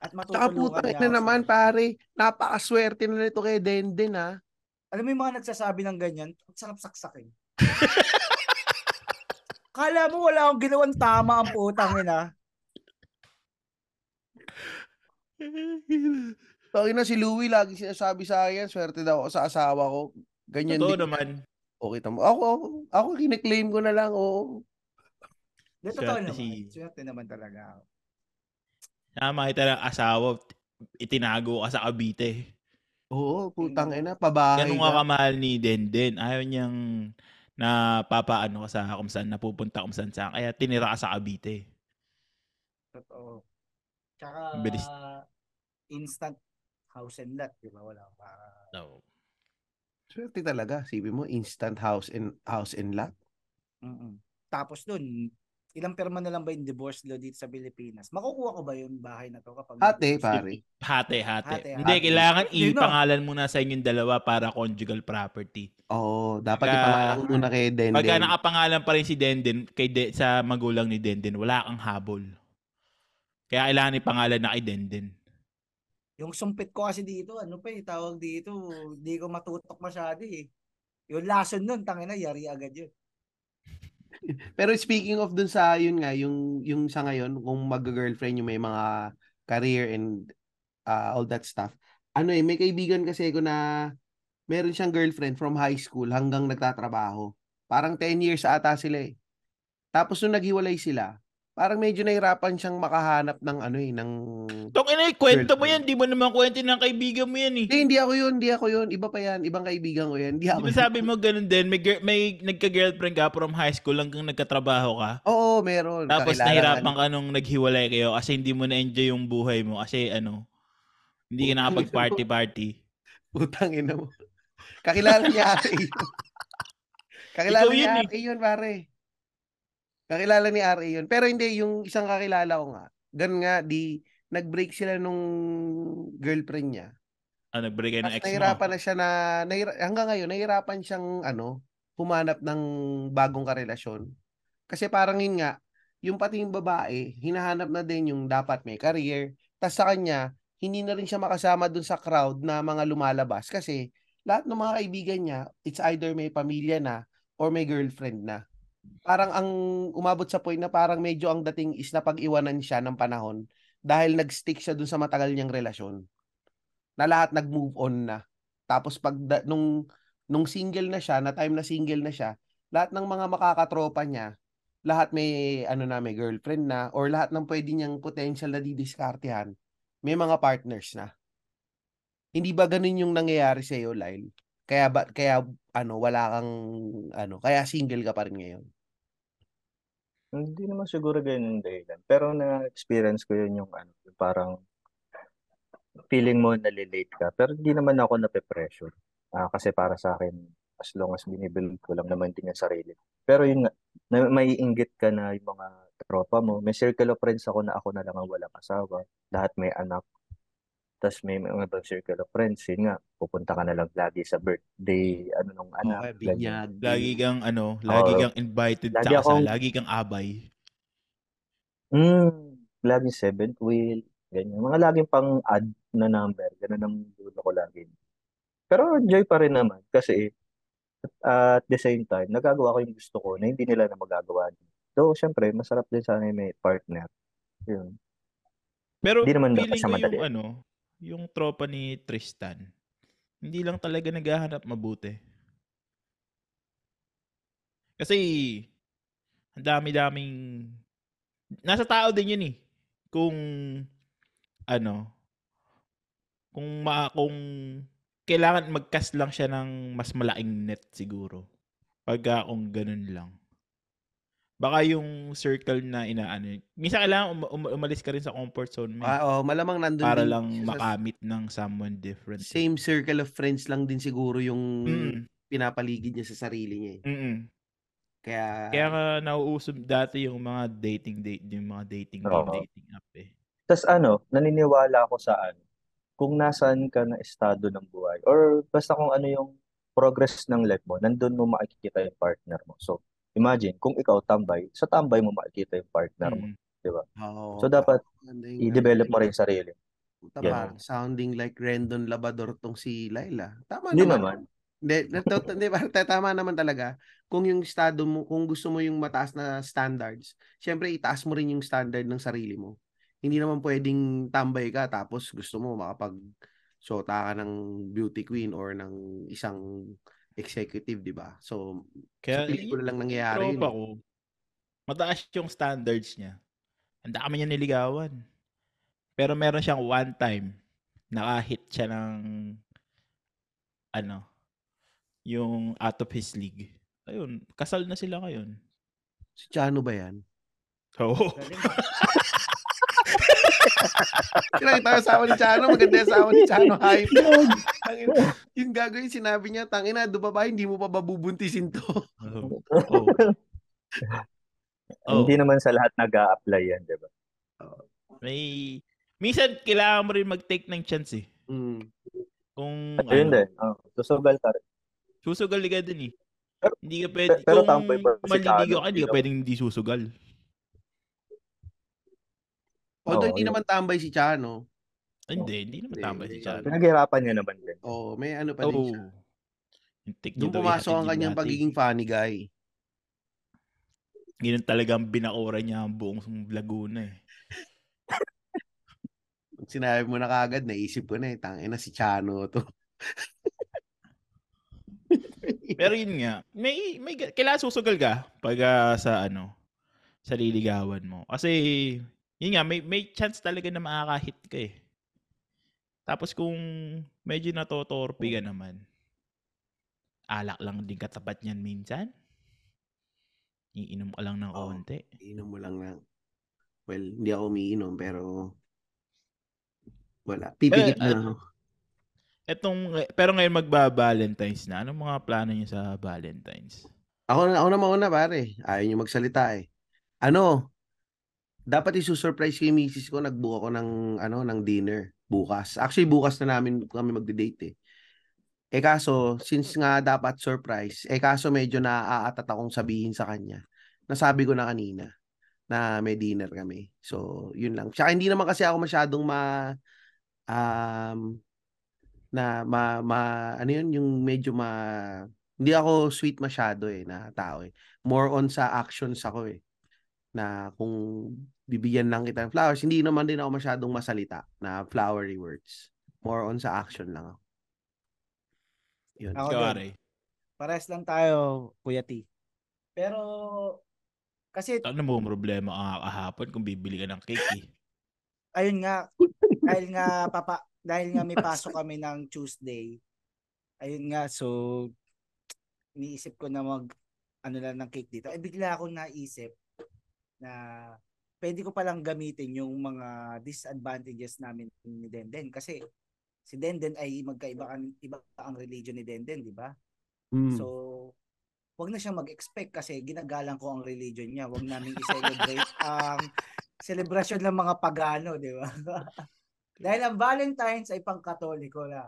At matutulungan niya na naman, pare. Napakaswerte na nito kay Denden, ha? Alam mo yung mga nagsasabi ng ganyan, ang sarap saksakin. Kala mo wala akong ginawang tama ang putang ina. Bakit na si Louie lagi sinasabi sa akin, swerte daw ako sa asawa ko. Ganyan Totoo din. naman. Okay tamo. Ako, ako, ako kine-claim ko na lang, oo. Di, totoo naman. si- Swerte naman talaga ako. Tama kita ng asawa, itinago ka sa Cavite. Oo, putang ina, pabahay Ganun nga ka. kamahal ni Denden. Ayaw niyang na papaano ka sa kung saan napupunta kung saan saan. Kaya tinira ka sa Cavite. Totoo. Tsaka, Bilis. instant house and lot, di ba? Wala pa. No. Swerte talaga. Sibi mo, instant house and house and lot. mm Tapos dun, ilang perma na lang ba yung divorce law dito sa Pilipinas? Makukuha ko ba yung bahay na to kapag Hati, pare. Hate, hate. Hate, Hindi, hate. kailangan ipangalan muna sa inyong dalawa para conjugal property. Oo, dapat Pagka- ipangalan mo muna kay Denden. Pagka nakapangalan pa rin si Denden kay De- sa magulang ni Denden, wala kang habol. Kaya kailangan ipangalan na kay Denden. Yung sumpit ko kasi dito, ano pa eh, tawag dito, hindi ko matutok masyado eh. Yung lason nun, tangina, yari agad yun. Pero speaking of dun sa yun nga, yung yung sa ngayon kung mag-girlfriend yung may mga career and ah, all that stuff. Ano eh, may kaibigan kasi ko na meron siyang girlfriend from high school hanggang nagtatrabaho. Parang 10 years ata sila eh. Tapos nung naghiwalay sila, parang medyo nahirapan siyang makahanap ng ano eh, ng... Tong ina, kwento mo yan. Di mo naman kwento ng kaibigan mo yan eh. Hindi, hindi ako yun, hindi ako yun. Iba pa yan, ibang kaibigan ko yan. Hindi Di ako ba yun. sabi mo ganun din, may, may nagka-girlfriend ka from high school hanggang nagkatrabaho ka? Oo, meron. Tapos Kakilala nahirapan ka- nung naghiwalay kayo kasi hindi mo na-enjoy yung buhay mo kasi ano, hindi ka nakapag-party-party. Putang ina mo. Kakilala niya RA yun. Kakilala Ikaw niya yun eh. RA yun, pare. Kakilala ni RA yun. Pero hindi, yung isang kakilala ko nga, ganun nga, di, nag-break sila nung girlfriend niya. Ah, nag-break kayo ng ex mo. nahirapan na siya na, nahira, hanggang ngayon, nahirapan siyang, ano, humanap ng bagong karelasyon. Kasi parang yun nga, yung pati yung babae, hinahanap na din yung dapat may career. Tapos sa kanya, hindi na rin siya makasama dun sa crowd na mga lumalabas. Kasi lahat ng mga kaibigan niya, it's either may pamilya na or may girlfriend na. Parang ang umabot sa point na parang medyo ang dating is na pag-iwanan siya ng panahon dahil nag-stick siya dun sa matagal niyang relasyon. Na lahat nag-move on na. Tapos pag da- nung nung single na siya, na time na single na siya, lahat ng mga makakatropa niya, lahat may ano na may girlfriend na or lahat ng pwede niyang potential na didiskartehan, may mga partners na. Hindi ba ganun yung nangyayari sa iyo, Lyle? Kaya ba kaya ano wala kang ano, kaya single ka pa rin ngayon? Hindi naman siguro ganyan yung dahilan. Pero na-experience ko yun yung ano, yung parang feeling mo nalilate ka. Pero hindi naman ako nape-pressure. Ah, kasi para sa akin, as long as binibuild ko lang naman din yung sarili. Pero yun nga, may inggit ka na yung mga tropa mo. May circle of friends ako na ako na lang ang walang asawa. Lahat may anak. Tapos may mga ibang circle of friends. Yun nga, pupunta ka na lang lagi sa birthday, ano nung anak. Okay, binyag. Lagi kang ano, lagi kang invited Lagi sa kasal, akong- lagi kang abay. Mm, laging seventh wheel, ganyan. Mga laging pang-add na number, ganun ang dulo ko lagi. Pero enjoy pa rin naman kasi uh, at the same time, nagagawa ko yung gusto ko na hindi nila na magagawa. So, syempre, masarap din sana may partner. Yun. Pero Hindi naman dapat siya madali. yung ano, yung tropa ni Tristan, hindi lang talaga naghahanap mabuti. Kasi, ang dami-daming, nasa tao din yun eh. Kung, ano, kung ma, kung kailangan mag-cast lang siya ng mas malaking net siguro. Pagka kung ganun lang. Baka yung circle na inaano. Minsan kailangan um- um- umalis ka rin sa comfort zone mo. eh Ah, oh, malamang nandun para din lang makamit ng someone different. eh. same circle of friends lang din siguro yung Mm, pinapaligid niya sa sarili niya eh. mm, Kaya, Kaya nga nauuso dati yung mga dating date, yung mga dating Oo. dating app eh. Tapos ano, naniniwala ako sa ano, kung nasaan ka na estado ng buhay or basta kung ano yung progress ng life mo, nandun mo makikita yung partner mo. So, imagine, kung ikaw tambay, sa tambay mo makikita yung partner mo. Mm. Oo, So, dapat Ganda yung- i-develop mo rin sarili. Tama, Yan. sounding like Rendon Labador tong si Laila. Tama Hindi naman. naman. Hindi, nato- hindi ba, tama naman talaga. Kung yung estado mo, kung gusto mo yung mataas na standards, syempre itaas mo rin yung standard ng sarili mo. Hindi naman pwedeng tambay ka tapos gusto mo makapag shota ka ng beauty queen or ng isang executive, di ba? So, Kaya sa pelikula lang nangyayari yun. tropa eh. ko, mataas yung standards niya. Ang dami niya niligawan. Pero meron siyang one time, nakahit siya ng ano, yung out of his league. Ayun, kasal na sila ngayon. Si Chano ba yan? Oo. Galing. Kinakita ko asawa ni Chano, maganda yung asawa ni Chano, hype. Tangina, yung gagawin, sinabi niya, tangina, do ba hindi mo pa babubuntisin to? Oo. Oo. Oo. Hindi naman sa lahat nag apply yan, di ba? May minsan kailangan mo rin mag-take ng chance eh. Mm. Kung Ayun ano, din. Oh, susugal ka rin. susugal ka din eh. Pero- Hindi ka pwede, pero kung Chano, ka, hindi ka pwedeng hindi susugal. Although Oo, hindi yun. naman tambay si Chano. Hindi, hindi naman Hindi, tama si. Chano. Pinaghirapan niya naman din. Oh, may ano pa din Oo. siya. Doon pumasok ang kanyang pagiging funny guy. Ganun talagang binakura niya ang buong Laguna eh. Sinabi mo na kagad, naisip ko na eh. Tangina si Chano to. Pero yun nga, may, may kailangan susugal ka pag ah, sa ano, sa liligawan mo. Kasi, yun nga, may, may chance talaga na makakahit ka eh. Tapos kung medyo natotorpe ka naman, alak lang din katapat niyan minsan. Iinom ka lang ng konti. Inom mo lang lang. Well, hindi ako umiinom pero wala. Pipikit Eh, na ako. Etong, pero ngayon magba-Valentine's na. Anong mga plano niyo sa Valentine's? Ako na, ako na mauna pare. Ayaw niyo magsalita eh. Ano? Dapat i-surprise ko yung misis ko. Nag-book ako ng, ano, ng dinner bukas. Actually, bukas na namin kami magde-date eh. Eh kaso, since nga dapat surprise, eh kaso medyo naaatat akong sabihin sa kanya. Nasabi ko na kanina na may dinner kami. So, yun lang. Tsaka hindi naman kasi ako masyadong ma um na ma, ma ano yun yung medyo ma hindi ako sweet masyado eh na tao eh. More on sa actions ako eh. Na kung bibigyan lang kita ng flowers, hindi naman din ako masyadong masalita na flowery words. More on sa action lang ako. Yun. Ako din. Pares lang tayo, Kuya T. Pero, kasi, Ano mo problema ka kahapon kung bibili ka ng cake eh? ayun nga, dahil nga, papa, dahil nga may pasok kami ng Tuesday, ayun nga, so, iniisip ko na mag, ano lang ng cake dito. Ay, bigla akong naisip na pwede ko palang gamitin yung mga disadvantages namin ni Denden. Kasi, si Denden ay magkaiba ang, iba ang religion ni Denden, di ba? Mm. So, wag na siyang mag-expect kasi ginagalang ko ang religion niya. Wag namin i-celebrate ang celebration ng mga pagano, di ba? Dahil ang Valentine's ay pang-katoliko na.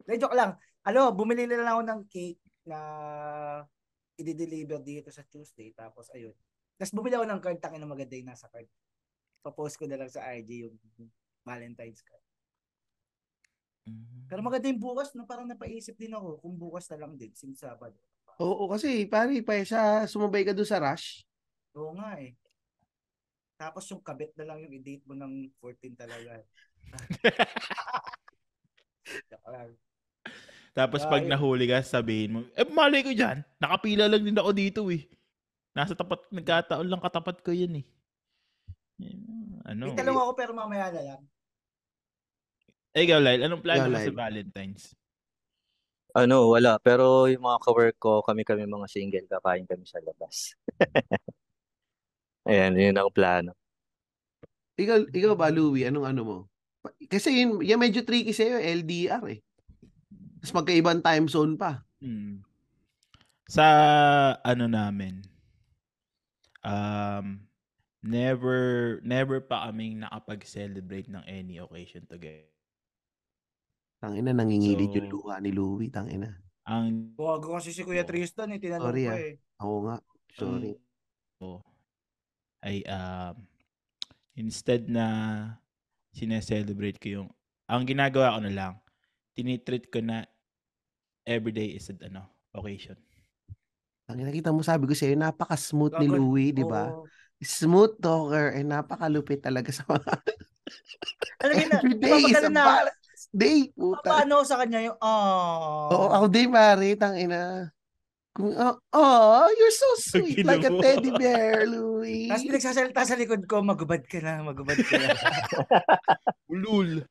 De, joke lang. Alo, bumili na lang ako ng cake na i-deliver dito sa Tuesday. Tapos, ayun. Tapos bumili ako ng card, takin na maganda yung nasa card. Papost ko na lang sa IG yung Valentine's card. Pero maganda yung bukas na parang napaisip din ako kung bukas na lang din, since Sabado. Oo, kasi pare, pa sa sumabay ka doon sa rush. Oo nga eh. Tapos yung kabit na lang yung i-date mo ng 14 talaga. Tapos pag nahuli ka, sabihin mo, eh malay ko dyan, nakapila lang din ako dito eh. Nasa tapat, nagkataon lang katapat ko yun eh. Ano? May talong ako pero mamaya na lang. Eh, ikaw, Lyle, anong plano mo sa. Valentine's? Ano, wala. Pero yung mga kawork ko, kami-kami mga single, kakain kami sa labas. Ayan, yun ang plano. Ikaw, ikaw ba, Louie, anong ano mo? Kasi yun, yan medyo tricky sa'yo, LDR eh. Tapos magkaibang time zone pa. Hmm. Sa ano namin, um, never, never pa kaming nakapag-celebrate ng any occasion together. Tangina, nangingilid So- yung luha ni Louie, tangina. Ang Gago kasi si Kuya. Tristan eh, tinanong Sorry, ko ah. eh. Oo nga, sorry. oh, ay um, instead na sineselebrate ko yung ang ginagawa ko na lang tinitreat ko na everyday is an ano occasion Tangina, kita mo, sabi ko sa'yo, napaka-smooth ni Louie, di ba? Oo. Smooth talker, eh, napakalupit talaga sa mga Alam mo na, everyday is a napapagano na, Day, puta. paano sa kanya yung, oh. Oo, ako din, pare, tangina. Kung, oh, oh, you're so sweet, Pag like a teddy bear, Louie. Tapos pinagsasalita sa likod ko, magubad ka na, magubad ka na. ulul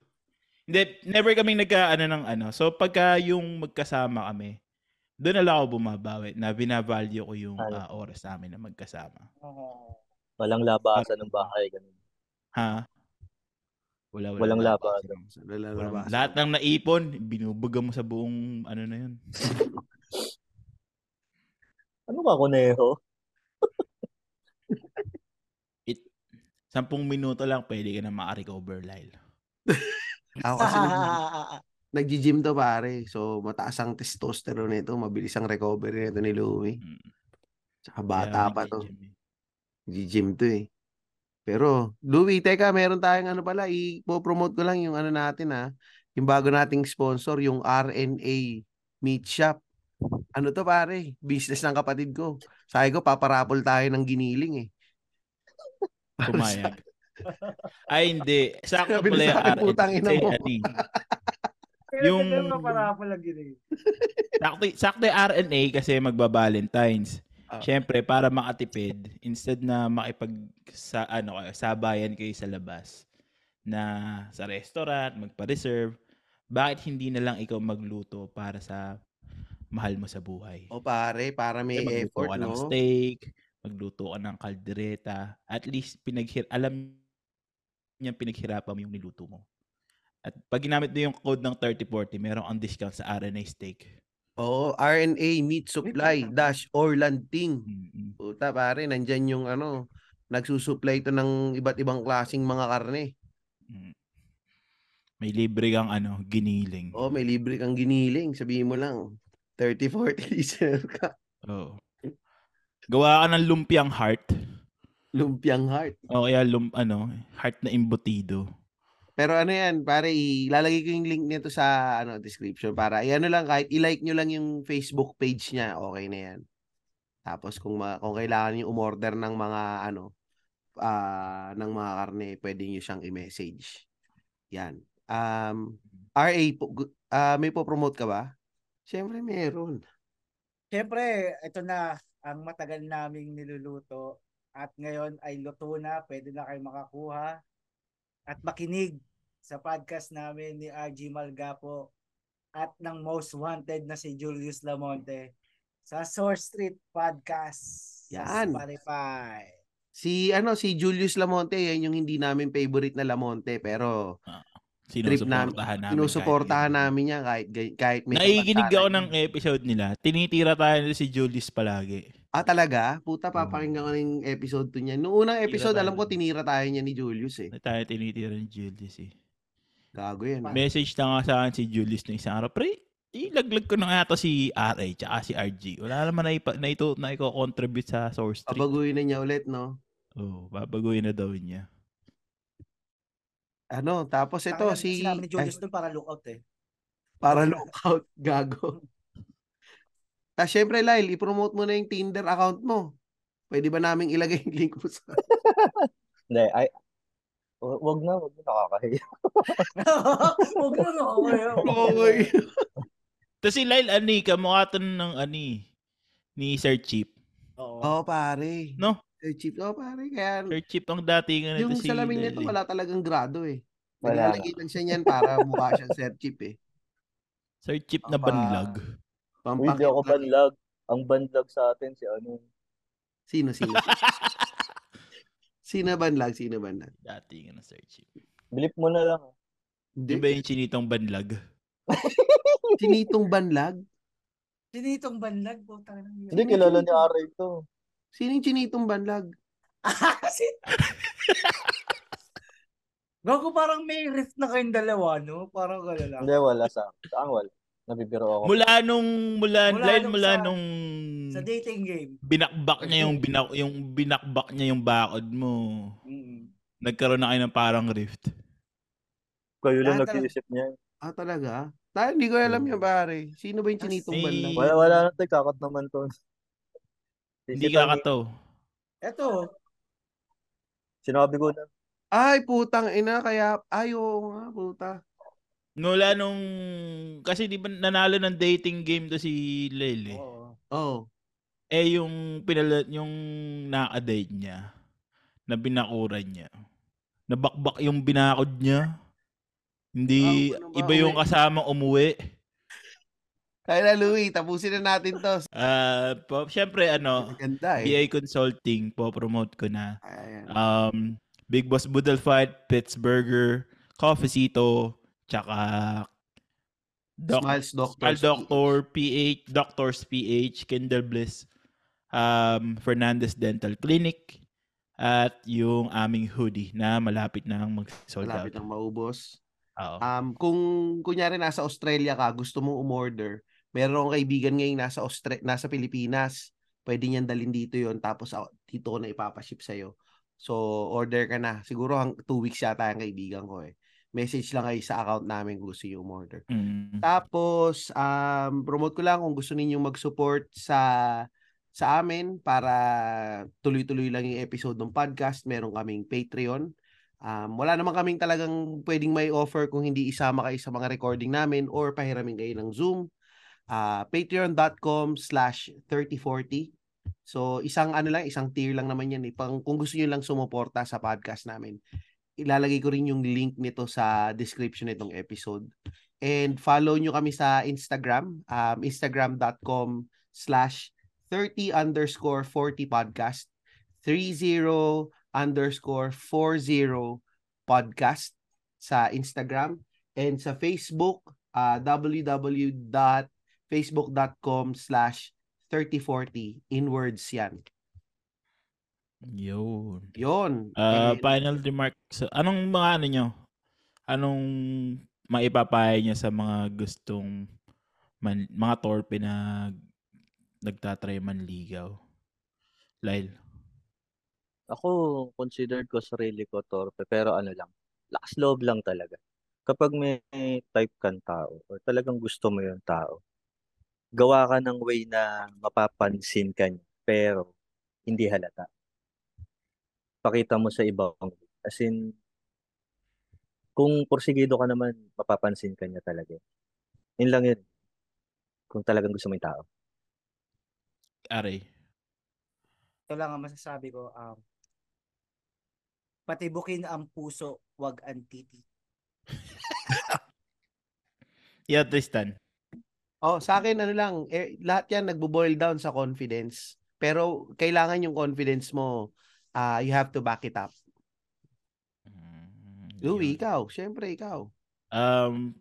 hindi never kaming nagka ano ng ano so pagka yung magkasama kami doon na lang ako bumabawi na binavalue ko yung ah, oras namin na magkasama Oo. Walang labasan ng bahay. Ganun. ha wala, wala Walang wala. labasan. Walang Walang- labasan. lahat ng naipon binubuga mo sa buong ano na yun Ano ka, kuneho? sampung minuto lang pwede ka na makarecover Lyle Ako kasi nag- nag-gym to pare. So mataas ang testosterone nito, mabilis ang recovery nito ni Louie. Mm. Tsaka bata Kaya pa to. nag-gym eh. To eh. Pero Louie, teka, meron tayong ano pala, i-promote ko lang yung ano natin ha. Yung bago nating sponsor, yung RNA Meat Shop. Ano to pare? Business ng kapatid ko. Sabi ko, paparapol tayo ng giniling eh. Pumayag Ay, hindi. Sakto pala yung RNA. putang ina mo. Yung- sakto, sakto yung RNA kasi magba-Valentines. Ah. Siyempre, para makatipid, instead na makipag sa ano kayo, sabayan kayo sa labas na sa restaurant, magpa-reserve, bakit hindi na lang ikaw magluto para sa mahal mo sa buhay? O pare, para may magluto effort, ka ng no? steak, magluto ka ng kaldereta, at least pinaghir alam niya pinaghirapan mo yung niluto mo. At pag ginamit mo yung code ng 3040, meron kang discount sa RNA steak. Oo, RNA Meat Supply dash Orlanding. Mm-mm. Puta pare, nandyan yung ano, nagsusupply ito ng iba't ibang klasing mga karne. Mm. May libre kang ano, giniling. Oh, may libre kang giniling. Sabihin mo lang, 30-40 listener ka. Oo. Gawa ka ng lumpiang heart. Lumpiang heart. O kaya lum, ano, heart na imbutido. Pero ano yan, pare, ilalagay ko yung link nito sa ano description para i-ano lang kahit i-like nyo lang yung Facebook page niya, okay na yan. Tapos kung ma- kung kailangan niyo umorder ng mga ano ah ng mga karne, pwede niyo siyang i-message. Yan. Um RA po, ah, may po-promote ka ba? Siyempre meron. Siyempre, ito na ang matagal naming niluluto at ngayon ay luto na, pwede na kayo makakuha at makinig sa podcast namin ni RG Malgapo at ng most wanted na si Julius Lamonte sa Source Street Podcast sa Yan. Spotify. Si ano si Julius Lamonte, yan yung hindi namin favorite na Lamonte pero namin. Sinusuportahan namin. sinusuportahan namin yan kahit kahit may Naikinig ako ng episode nila. Tinitira tayo nila si Julius palagi. Ah, talaga? Puta, papakinggan ko na yung episode 2 niya. Noong unang episode, alam ko tinira tayo niya ni Julius eh. Tayo tinitira ni Julius eh. Gago yan. ah. Message na nga sa akin si Julius na isang araw. Pre, ilaglag ko na nga to si RA tsaka si RG. Wala naman na, ipa, na ito na i-contribute sa Source Street. Pabaguhin na niya ulit, no? Oo, babaguhin na daw niya. Ano, tapos ito, Tangina, si... Sinabi ni Julius doon para lookout eh. para lookout, gago. Ah, syempre, Lyle, i-promote mo na yung Tinder account mo. Pwede ba naming ilagay yung link mo sa... Hindi, ay, wag na, wag na nakakahiya. Huwag na no. Okay. Tapos si Lyle Ani, kamukha to ng Ani ni Sir Chip. Oo. Oo, pare. No? Sir Chief, oo, pare. Kaya Sir Chip ang datingan nito yung si salamin nito, wala talagang grado eh. Wala. Naglalagay lang siya niyan para mukha siyang Sir Chief eh. Sir Chip na banlag. Uy, di ako banlag. Ang banlag sa atin si ano. Sino, sino? sino banlag? Sino banlag? Datingan na Sir Chip. Bilip mo na lang. Di ba yung chinitong banlag? Sinitong banlag? Sinitong banlag po tayo. Hindi, kilala ni Ara ito. Sino yung chinitong banlag? Kasi... Gago parang may rift na kayong dalawa, no? Parang gano'n lang. Hindi, wala sa Saan wala? Nabibiro ako. Mula nung mula, Mula nung mula sa- nung Sa dating game. binakbak niya yung binak yung binakbak niya yung bakod mo. Mm. Nagkaroon na kayo ng parang rift. Kayo lang Ah, nag-iisip niyan. Ah, talaga? Tayo, hindi ko alam Hmm. yan, pare. Sino ba yung chinitong si- banlag? Wala, wala na tayo. Kakat naman to. Hindi ka kato. Eto, Sinabi ko na. Ay, putang ina, kaya, ay, oo nga, puta. Mula nung kasi di ba nanalo ng dating game to si Lele. oo. Oh. Eh yung pinala yung naka-date niya na binakuran niya. Nabakbak yung binakod niya. Hindi ano ba, iba yung kasama umuwi. Kaya na, Louie, tapusin na natin to. Ah, po, syempre ano, Ganda eh. BI Consulting po promote ko na. Ayan. Um, Big Boss Budal Fight, Pittsburgher, Coffeecito, tsaka Doc, Smiles Doctor. Smile Doctor, PH, Doctors PH, Kindle Bliss, um, Fernandez Dental Clinic, at yung aming hoodie na malapit na mag-sold out. Malapit ang maubos. Oo. Um, kung kunyari nasa Australia ka, gusto mong umorder, meron akong kaibigan ngayon nasa Austra- nasa Pilipinas. Pwede niyan dalhin dito 'yon tapos dito ko na ipapaship sa So, order ka na. Siguro hang two weeks yata ang kaibigan ko eh. Message lang kayo sa account namin kung gusto niyo umorder. Mm. Tapos, um, promote ko lang kung gusto ninyong mag-support sa sa amin para tuloy-tuloy lang yung episode ng podcast. Meron kaming Patreon. Um, wala naman kaming talagang pwedeng may offer kung hindi isama kayo sa mga recording namin or pahiramin kayo ng Zoom. Uh, patreon.com slash 3040. So, isang ano lang, isang tier lang naman yan. Eh. Pang, kung gusto nyo lang sumuporta sa podcast namin, ilalagay ko rin yung link nito sa description nitong episode. And follow nyo kami sa Instagram, um, instagram.com slash 30 underscore 40 podcast. 30 underscore 40 podcast sa Instagram and sa Facebook uh, www.facebook.com slash 3040 inwards yan. Yun. Yun. Uh, And- final remarks. Anong mga ano nyo? Anong maipapaya nyo sa mga gustong man, mga torpe na nagtatry manligaw? Lyle. Ako, considered ko sarili ko torpe, pero ano lang, lakas loob lang talaga. Kapag may type kang tao, or talagang gusto mo yung tao, gawa ka ng way na mapapansin ka niya, pero hindi halata. Pakita mo sa ibang way. As in, kung porsigido ka naman, mapapansin ka niya talaga. Yun lang yun. Kung talagang gusto mo yung tao. Aray. Ito lang ang masasabi ko. Um, patibukin ang puso, wag ang titi. Yeah, Tristan. Oh, sa akin ano lang, eh, lahat 'yan nagbo-boil down sa confidence. Pero kailangan yung confidence mo, ah you have to back it up. Mm, Louie, ikaw, syempre ikaw. Um,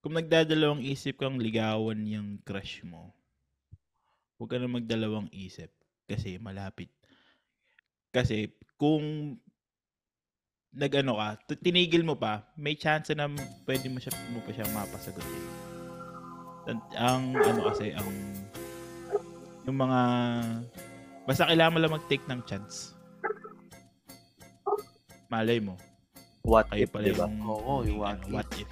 kung nagdadalawang isip kang ligawan yung crush mo, huwag ka na magdalawang isip kasi malapit. Kasi kung nag-ano ka, tinigil mo pa, may chance na pwede mo siya mo pa siya mapasagutin. Ang ano kasi ang yung mga basta kailangan mo lang mag-take ng chance. Malay mo, What kayo if, pala di ba? yung, Oo, yung what ano, if. what if.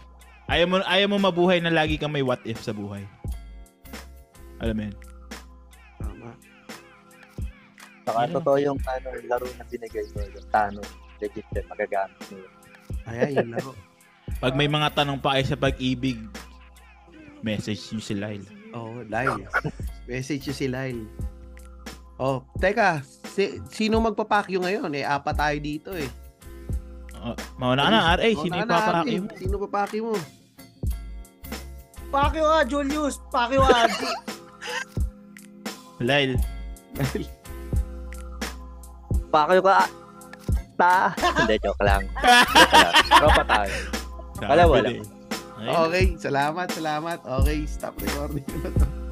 Ayaw mo, ayaw mo mabuhay na lagi kang may what if sa buhay. Alam mo yun? Tama. Saka Yun. totoo yung ano, laro na binigay mo, yung Tano, legit din, magagamit mo yun. Ayan, yung laro. Pag may mga tanong pa kayo sa pag-ibig, message nyo si Lyle. Oh, Lyle. Message nyo si Lyle. Oh, teka, si, sino magpapakyo ngayon? Eh, apat tayo dito eh. Oh, mauna ka na, RA. Sino na- yung na, papakyo Ate, mo? Sino papakyo mo? Pakyo ka, Julius! Pakyo ka! G- Lyle. Pakyo ka! Ta! Hindi, joke lang. Joke lang. Tropa tayo. Wala, wala. Okay, salamat, salamat. Okay, stop recording.